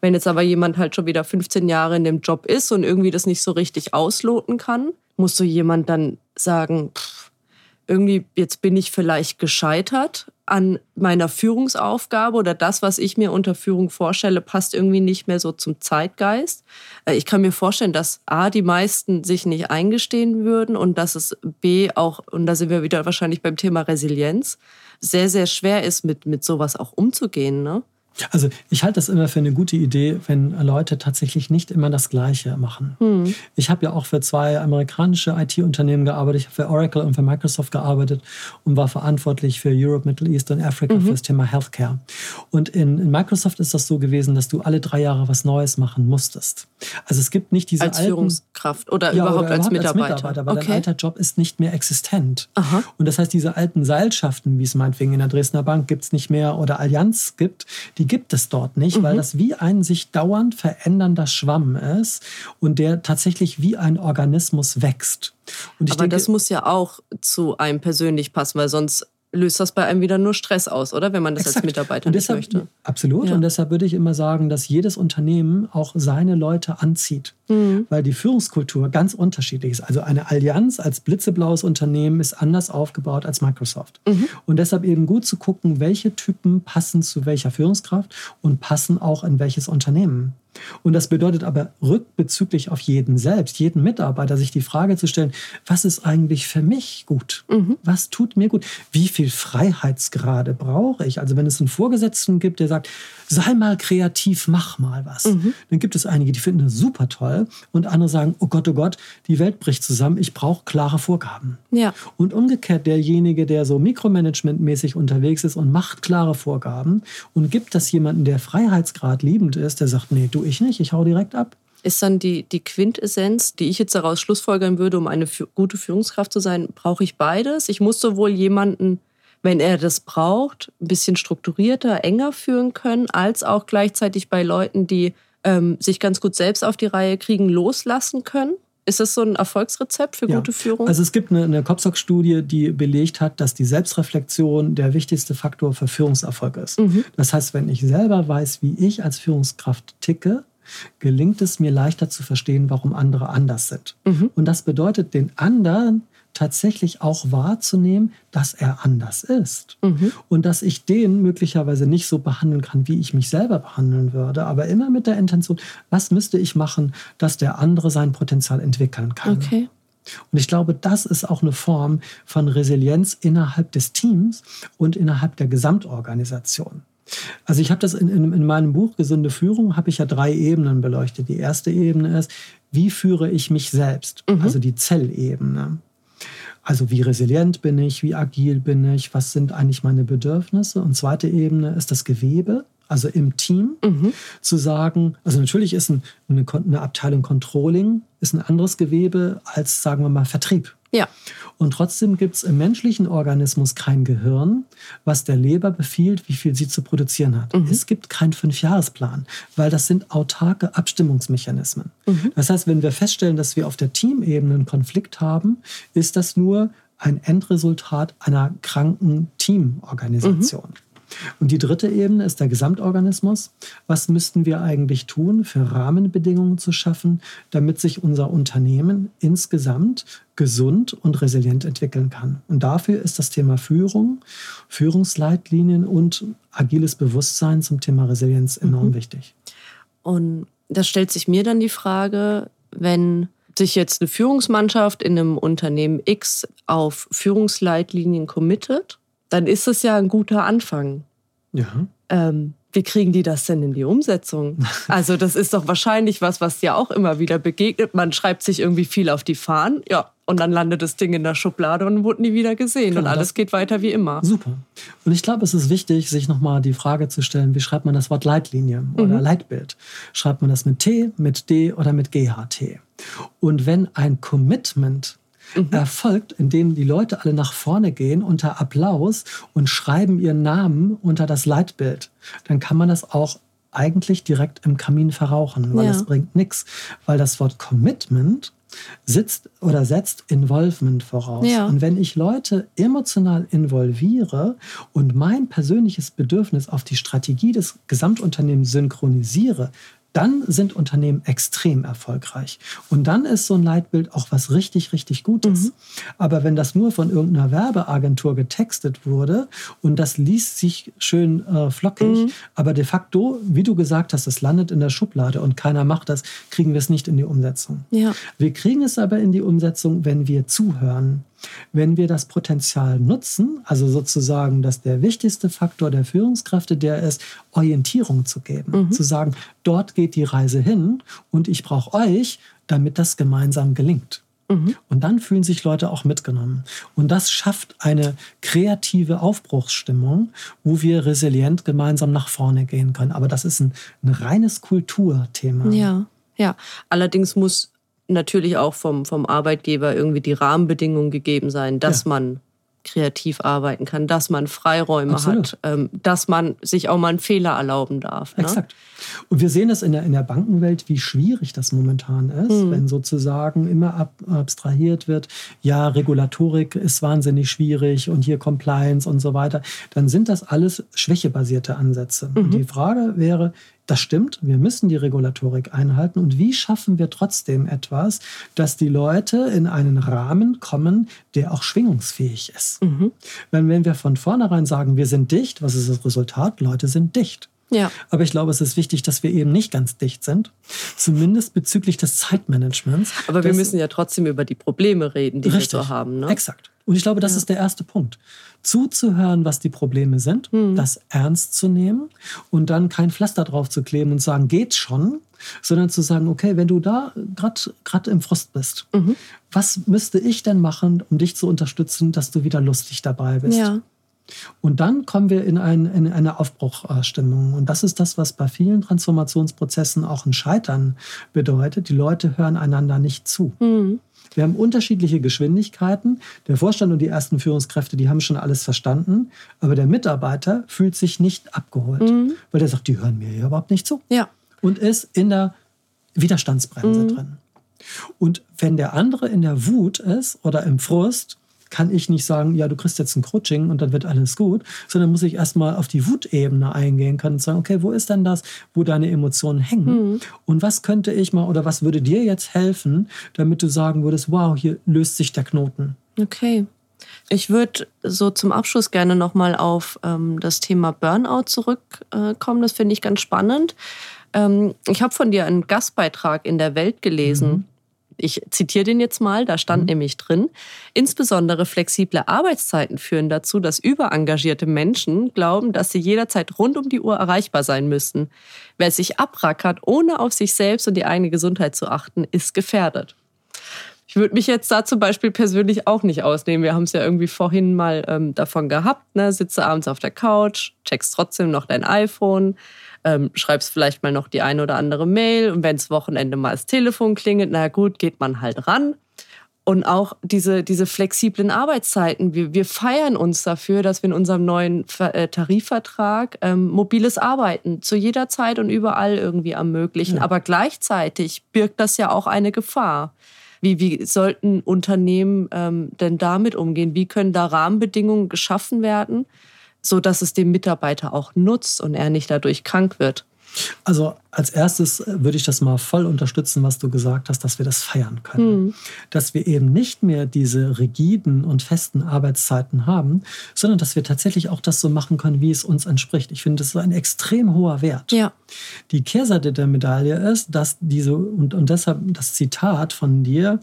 Wenn jetzt aber jemand halt schon wieder 15 Jahre in dem Job ist und irgendwie das nicht so richtig ausloten kann, muss so jemand dann sagen, pff, irgendwie jetzt bin ich vielleicht gescheitert an meiner Führungsaufgabe oder das, was ich mir unter Führung vorstelle, passt irgendwie nicht mehr so zum Zeitgeist. Äh, Ich kann mir vorstellen, dass A, die meisten sich nicht eingestehen würden und dass es B auch, und da sind wir wieder wahrscheinlich beim Thema Resilienz, sehr, sehr schwer ist, mit, mit sowas auch umzugehen. Ne? Also ich halte das immer für eine gute Idee, wenn Leute tatsächlich nicht immer das Gleiche machen. Hm. Ich habe ja auch für zwei amerikanische IT-Unternehmen gearbeitet. Ich habe für Oracle und für Microsoft gearbeitet und war verantwortlich für Europe, Middle East und Africa Mhm. für das Thema Healthcare. Und in, in Microsoft ist das so gewesen, dass du alle drei Jahre was Neues machen musstest. Also es gibt nicht diese Als alten... Führungskraft oder Ja, überhaupt oder als überhaupt Mitarbeiter. weil dein okay. alter Job ist nicht mehr existent. Aha. Und das heißt, diese alten Seilschaften, wie es meinetwegen in der Dresdner Bank gibt es nicht mehr oder Allianz gibt, die gibt es dort nicht, Mhm. weil das wie ein sich dauernd verändernder Schwamm ist und der tatsächlich wie ein Organismus wächst. Und ich Aber denke, das muss ja auch zu einem persönlich passen, weil sonst löst das bei einem wieder nur Stress aus, oder? Wenn man das als Exakt. Mitarbeiter und nicht deshalb, möchte. Absolut. Ja. Und deshalb würde ich immer sagen, dass jedes Unternehmen auch seine Leute anzieht. Mhm. Weil die Führungskultur ganz unterschiedlich ist. Also eine Allianz als blitzeblaues Unternehmen ist anders aufgebaut als Microsoft. Mhm. Und deshalb eben gut zu gucken, welche Typen passen zu welcher Führungskraft und passen auch in welches Unternehmen. Und das bedeutet aber rückbezüglich auf jeden selbst, jeden Mitarbeiter, sich die Frage zu stellen, was ist eigentlich für mich gut? Was tut mir gut? Wie viel Freiheitsgrade brauche ich? Also wenn es einen Vorgesetzten gibt, der sagt, sei mal kreativ, mach mal was, dann gibt es einige, die finden das super toll und andere sagen, oh Gott, oh Gott, die Welt bricht zusammen, ich brauche klare Vorgaben. Ja. Und umgekehrt derjenige, der so mikromanagementmäßig unterwegs ist und macht klare Vorgaben und gibt das jemanden, der Freiheitsgrad liebend ist, der sagt, nee, du ich nicht, ich hau direkt ab. Ist dann die, die Quintessenz, die ich jetzt daraus schlussfolgern würde, um eine fü- gute Führungskraft zu sein, brauche ich beides? Ich muss sowohl jemanden, wenn er das braucht, ein bisschen strukturierter, enger führen können, als auch gleichzeitig bei Leuten, die ähm, sich ganz gut selbst auf die Reihe kriegen, loslassen können? Ist das so ein Erfolgsrezept für Ja. gute Führung? Also es gibt eine, eine Kopsock-Studie, die belegt hat, dass die Selbstreflexion der wichtigste Faktor für Führungserfolg ist. Mhm. Das heißt, wenn ich selber weiß, wie ich als Führungskraft ticke, gelingt es mir leichter zu verstehen, warum andere anders sind. Mhm. Und das bedeutet, den anderen tatsächlich auch wahrzunehmen, dass er anders ist. Mhm. Und dass ich den möglicherweise nicht so behandeln kann, wie ich mich selber behandeln würde, aber immer mit der Intention, was müsste ich machen, dass der andere sein Potenzial entwickeln kann. Okay. Und ich glaube, das ist auch eine Form von Resilienz innerhalb des Teams und innerhalb der Gesamtorganisation. Also ich habe das in, in, in, meinem Buch Gesunde Führung, habe ich ja drei Ebenen beleuchtet. Die erste Ebene ist, wie führe ich mich selbst? Mhm. Also die Zellebene. Also wie resilient bin ich, wie agil bin ich, was sind eigentlich meine Bedürfnisse? Und zweite Ebene ist das Gewebe, also im Team, mhm. zu sagen, also natürlich ist ein, eine, eine, Abteilung Controlling, ist ein anderes Gewebe als, sagen wir mal, Vertrieb. Ja. Und trotzdem gibt es im menschlichen Organismus kein Gehirn, was der Leber befiehlt, wie viel sie zu produzieren hat. Mhm. Es gibt keinen Fünfjahresplan, weil das sind autarke Abstimmungsmechanismen. Mhm. Das heißt, wenn wir feststellen, dass wir auf der Teamebene einen Konflikt haben, ist das nur ein Endresultat einer kranken Teamorganisation. Mhm. Und die dritte Ebene ist der Gesamtorganismus. Was müssten wir eigentlich tun, für Rahmenbedingungen zu schaffen, damit sich unser Unternehmen insgesamt gesund und resilient entwickeln kann? Und dafür ist das Thema Führung, Führungsleitlinien und agiles Bewusstsein zum Thema Resilienz enorm mhm. wichtig. Und da stellt sich mir dann die Frage, wenn sich jetzt eine Führungsmannschaft in einem Unternehmen X auf Führungsleitlinien committet dann ist es ja ein guter Anfang. Ja. Ähm, wie kriegen die das denn in die Umsetzung? Also das ist doch wahrscheinlich was, was ja auch immer wieder begegnet. Man schreibt sich irgendwie viel auf die Fahnen, ja, und dann landet das Ding in der Schublade und wurde nie wieder gesehen Klar, und alles geht weiter wie immer. Super. Und ich glaube, es ist wichtig, sich nochmal die Frage zu stellen, wie schreibt man das Wort Leitlinie oder mhm. Leitbild? Schreibt man das mit T, mit D oder mit GHT? Und wenn ein Commitment mhm. erfolgt, indem die Leute alle nach vorne gehen unter Applaus und schreiben ihren Namen unter das Leitbild. Dann kann man das auch eigentlich direkt im Kamin verrauchen, weil ja. das bringt nichts. Weil das Wort Commitment sitzt oder setzt Involvement voraus. Ja. Und wenn ich Leute emotional involviere und mein persönliches Bedürfnis auf die Strategie des Gesamtunternehmens synchronisiere, dann sind Unternehmen extrem erfolgreich. Und dann ist so ein Leitbild auch was richtig, richtig Gutes. Mhm. Aber wenn das nur von irgendeiner Werbeagentur getextet wurde und das liest sich schön äh, flockig, mhm. aber de facto, wie du gesagt hast, es landet in der Schublade und keiner macht das, kriegen wir es nicht in die Umsetzung. Ja. Wir kriegen es aber in die Umsetzung, wenn wir zuhören, wenn wir das Potenzial nutzen, also sozusagen, dass der wichtigste Faktor der Führungskräfte der ist, Orientierung zu geben, mhm. zu sagen, dort geht die Reise hin und ich brauche euch, damit das gemeinsam gelingt. Mhm. Und dann fühlen sich Leute auch mitgenommen. Und das schafft eine kreative Aufbruchsstimmung, wo wir resilient gemeinsam nach vorne gehen können. Aber das ist ein, ein reines Kulturthema. Ja, ja. Allerdings muss natürlich auch vom, vom Arbeitgeber irgendwie die Rahmenbedingungen gegeben sein, dass ja. man kreativ arbeiten kann, dass man Freiräume Absolut. hat, ähm, dass man sich auch mal einen Fehler erlauben darf. Ne? Exakt. Und wir sehen das in der, in der Bankenwelt, wie schwierig das momentan ist, mhm. wenn sozusagen immer ab, abstrahiert wird, ja, Regulatorik ist wahnsinnig schwierig und hier Compliance und so weiter, dann sind das alles schwächebasierte Ansätze. Mhm. Und die Frage wäre, das stimmt, wir müssen die Regulatorik einhalten. Und wie schaffen wir trotzdem etwas, dass die Leute in einen Rahmen kommen, der auch schwingungsfähig ist? Mhm. Wenn, wenn wir von vornherein sagen, wir sind dicht, was ist das Resultat? Leute sind dicht. Ja. Aber ich glaube, es ist wichtig, dass wir eben nicht ganz dicht sind, zumindest bezüglich des Zeitmanagements. Aber wir müssen ja trotzdem über die Probleme reden, die richtig, wir so haben. Ne? Exakt. Und ich glaube, das ja. ist der erste Punkt zuzuhören, was die Probleme sind, mhm. das ernst zu nehmen und dann kein Pflaster drauf zu kleben und sagen, geht schon, sondern zu sagen, okay, wenn du da gerade im Frost bist, mhm. was müsste ich denn machen, um dich zu unterstützen, dass du wieder lustig dabei bist? Ja. Und dann kommen wir in, ein, in, eine Aufbruchstimmung. Und das ist das, was bei vielen Transformationsprozessen auch ein Scheitern bedeutet. Die Leute hören einander nicht zu. Mhm. Wir haben unterschiedliche Geschwindigkeiten. Der Vorstand und die ersten Führungskräfte, die haben schon alles verstanden. Aber der Mitarbeiter fühlt sich nicht abgeholt, mhm. weil der sagt, die hören mir hier überhaupt nicht zu. Ja. Und ist in der Widerstandsbremse mhm. drin. Und wenn der andere in der Wut ist oder im Frust, kann ich nicht sagen, ja, du kriegst jetzt ein Coaching und dann wird alles gut, sondern muss ich erstmal auf die Wutebene eingehen können und sagen, okay, wo ist denn das, wo deine Emotionen hängen? Mhm. Und was könnte ich mal oder was würde dir jetzt helfen, damit du sagen würdest, wow, hier löst sich der Knoten? Okay. Ich würde so zum Abschluss gerne nochmal auf ähm, das Thema Burnout zurückkommen. Äh, das finde ich ganz spannend. Ähm, ich habe von dir einen Gastbeitrag in der Welt gelesen. Mhm. Ich zitiere den jetzt mal, da stand mhm. nämlich drin, insbesondere flexible Arbeitszeiten führen dazu, dass überengagierte Menschen glauben, dass sie jederzeit rund um die Uhr erreichbar sein müssen. Wer sich abrackert, ohne auf sich selbst und die eigene Gesundheit zu achten, ist gefährdet. Ich würde mich jetzt da zum Beispiel persönlich auch nicht ausnehmen. Wir haben es ja irgendwie vorhin mal ähm, davon gehabt, ne? Sitze abends auf der Couch, checkst trotzdem noch dein iPhone, ähm, schreibst vielleicht mal noch die eine oder andere Mail und wenn es Wochenende mal das Telefon klingelt, na gut, geht man halt ran. Und auch diese, diese flexiblen Arbeitszeiten. Wir, wir feiern uns dafür, dass wir in unserem neuen äh, Tarifvertrag ähm, mobiles Arbeiten zu jeder Zeit und überall irgendwie ermöglichen. Ja. Aber gleichzeitig birgt das ja auch eine Gefahr. Wie, wie sollten Unternehmen ähm, denn damit umgehen? Wie können da Rahmenbedingungen geschaffen werden, sodass es dem Mitarbeiter auch nutzt und er nicht dadurch krank wird? Also als erstes äh, würde ich das mal voll unterstützen, was du gesagt hast, dass wir das feiern können. Mhm. Dass wir eben nicht mehr diese rigiden und festen Arbeitszeiten haben, sondern dass wir tatsächlich auch das so machen können, wie es uns entspricht. Ich finde, das ist ein extrem hoher Wert. Ja. Die Kehrseite der Medaille ist, dass diese, und, und deshalb das Zitat von dir,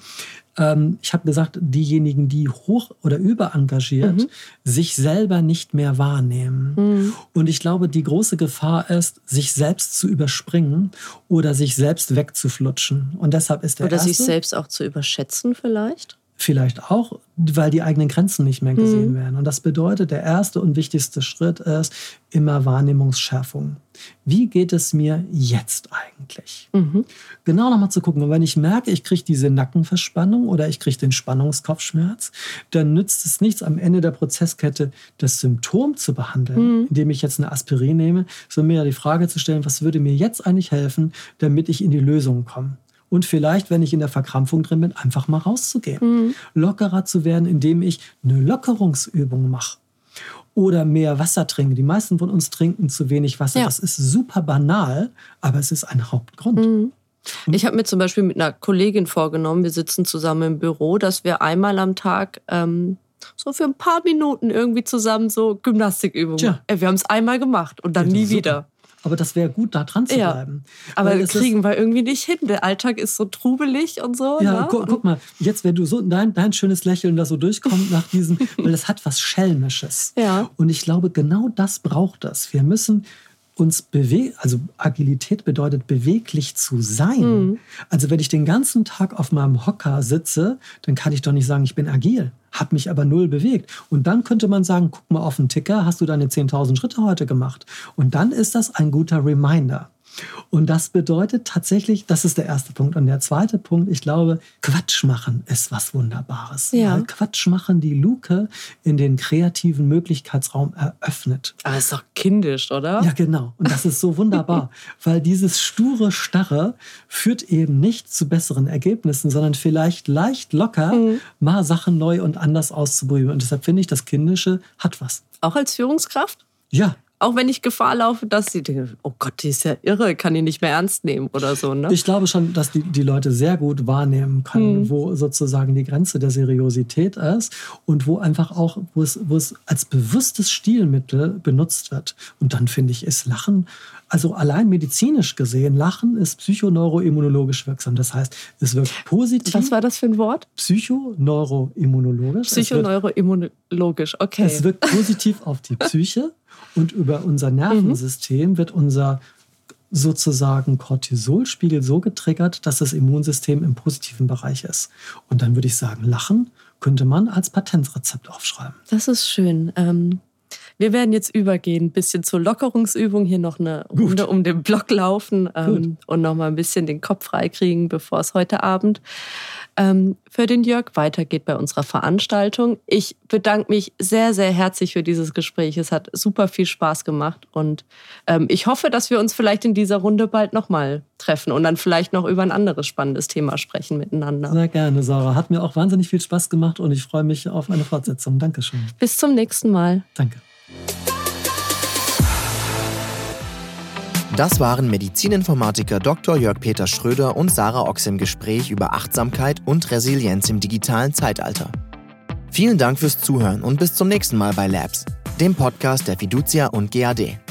ähm, ich habe gesagt, diejenigen, die hoch oder überengagiert, mhm. sich selber nicht mehr wahrnehmen. Mhm. Und ich glaube, die große Gefahr ist, sich selbst zu überspringen oder sich selbst wegzuflutschen. Und deshalb ist der Oder erste, sich selbst auch zu überschätzen vielleicht? Vielleicht auch, weil die eigenen Grenzen nicht mehr gesehen mhm. werden. Und das bedeutet, der erste und wichtigste Schritt ist immer Wahrnehmungsschärfung. Wie geht es mir jetzt eigentlich? Mhm. Genau nochmal zu gucken. Und wenn ich merke, ich kriege diese Nackenverspannung oder ich kriege den Spannungskopfschmerz, dann nützt es nichts, am Ende der Prozesskette das Symptom zu behandeln, mhm. indem ich jetzt eine Aspirin nehme, sondern mir die Frage zu stellen, was würde mir jetzt eigentlich helfen, damit ich in die Lösung komme? Und vielleicht, wenn ich in der Verkrampfung drin bin, einfach mal rauszugehen. Mhm. Lockerer zu werden, indem ich eine Lockerungsübung mache. Oder mehr Wasser trinke. Die meisten von uns trinken zu wenig Wasser. Ja. Das ist super banal, aber es ist ein Hauptgrund. Mhm. Ich habe mir zum Beispiel mit einer Kollegin vorgenommen, wir sitzen zusammen im Büro, dass wir einmal am Tag ähm, so für ein paar Minuten irgendwie zusammen so Gymnastikübungen. Tja. Äh, wir haben es einmal gemacht und dann ja, nie wieder. Aber das wäre gut, da dran zu bleiben. aber Weil kriegen wir irgendwie nicht hin. Der Alltag ist so trubelig und so. Ja, ne? guck, guck, mal, jetzt, wenn du so dein, dein schönes Lächeln da so durchkommt nach diesem, weil das hat was Schelmisches. Ja. Und ich glaube, genau das braucht das. Wir müssen uns bewegen, also Agilität bedeutet beweglich zu sein. Mhm. Also wenn ich den ganzen Tag auf meinem Hocker sitze, dann kann ich doch nicht sagen, ich bin agil, habe mich aber null bewegt. Und dann könnte man sagen, guck mal auf den Ticker, hast du deine 10.000 Schritte heute gemacht? Und dann ist das ein guter Reminder. Und das bedeutet tatsächlich, das ist der erste Punkt. Und der zweite Punkt, ich glaube, Quatsch machen ist was Wunderbares. Ja. Weil Quatsch machen die Luke in den kreativen Möglichkeitsraum eröffnet. Aber ist doch kindisch, oder? Ja, genau. Und das ist so wunderbar, weil dieses sture Starre führt eben nicht zu besseren Ergebnissen, sondern vielleicht leicht locker mhm. mal Sachen neu und anders auszuprobieren. Und deshalb finde ich, das Kindische hat was. Auch als Führungskraft? Ja, auch wenn ich Gefahr laufe, dass sie denken, oh Gott, die ist ja irre, kann die nicht mehr ernst nehmen oder so. Ne? Ich glaube schon, dass die, die Leute sehr gut wahrnehmen können, hm. wo sozusagen die Grenze der Seriosität ist und wo einfach auch, wo es, wo es als bewusstes Stilmittel benutzt wird. Und dann finde ich, ist Lachen, also allein medizinisch gesehen, Lachen ist psychoneuroimmunologisch wirksam. Das heißt, es wirkt positiv. Was war das für ein Wort? Psychoneuroimmunologisch. Psychoneuroimmunologisch, okay. Es wirkt positiv auf die Psyche. Und über unser Nervensystem mhm. wird unser sozusagen Cortisolspiegel so getriggert, dass das Immunsystem im positiven Bereich ist. Und dann würde ich sagen, Lachen könnte man als Patentrezept aufschreiben. Das ist schön. Ähm, wir werden jetzt übergehen, ein bisschen zur Lockerungsübung, hier noch eine Runde Gut. um den Block laufen ähm, und noch mal ein bisschen den Kopf freikriegen, bevor es heute Abend ähm, für den Jörg weitergeht bei unserer Veranstaltung. Ich bedanke mich sehr, sehr herzlich für dieses Gespräch. Es hat super viel Spaß gemacht und ähm, ich hoffe, dass wir uns vielleicht in dieser Runde bald nochmal treffen und dann vielleicht noch über ein anderes spannendes Thema sprechen miteinander. Sehr gerne, Sarah. Hat mir auch wahnsinnig viel Spaß gemacht und ich freue mich auf eine Fortsetzung. Dankeschön. Bis zum nächsten Mal. Danke. Das waren Medizininformatiker Dr. Jörg-Peter Schröder und Sarah Ochs im Gespräch über Achtsamkeit und Resilienz im digitalen Zeitalter. Vielen Dank fürs Zuhören und bis zum nächsten Mal bei Labs, dem Podcast der Fiducia und GAD.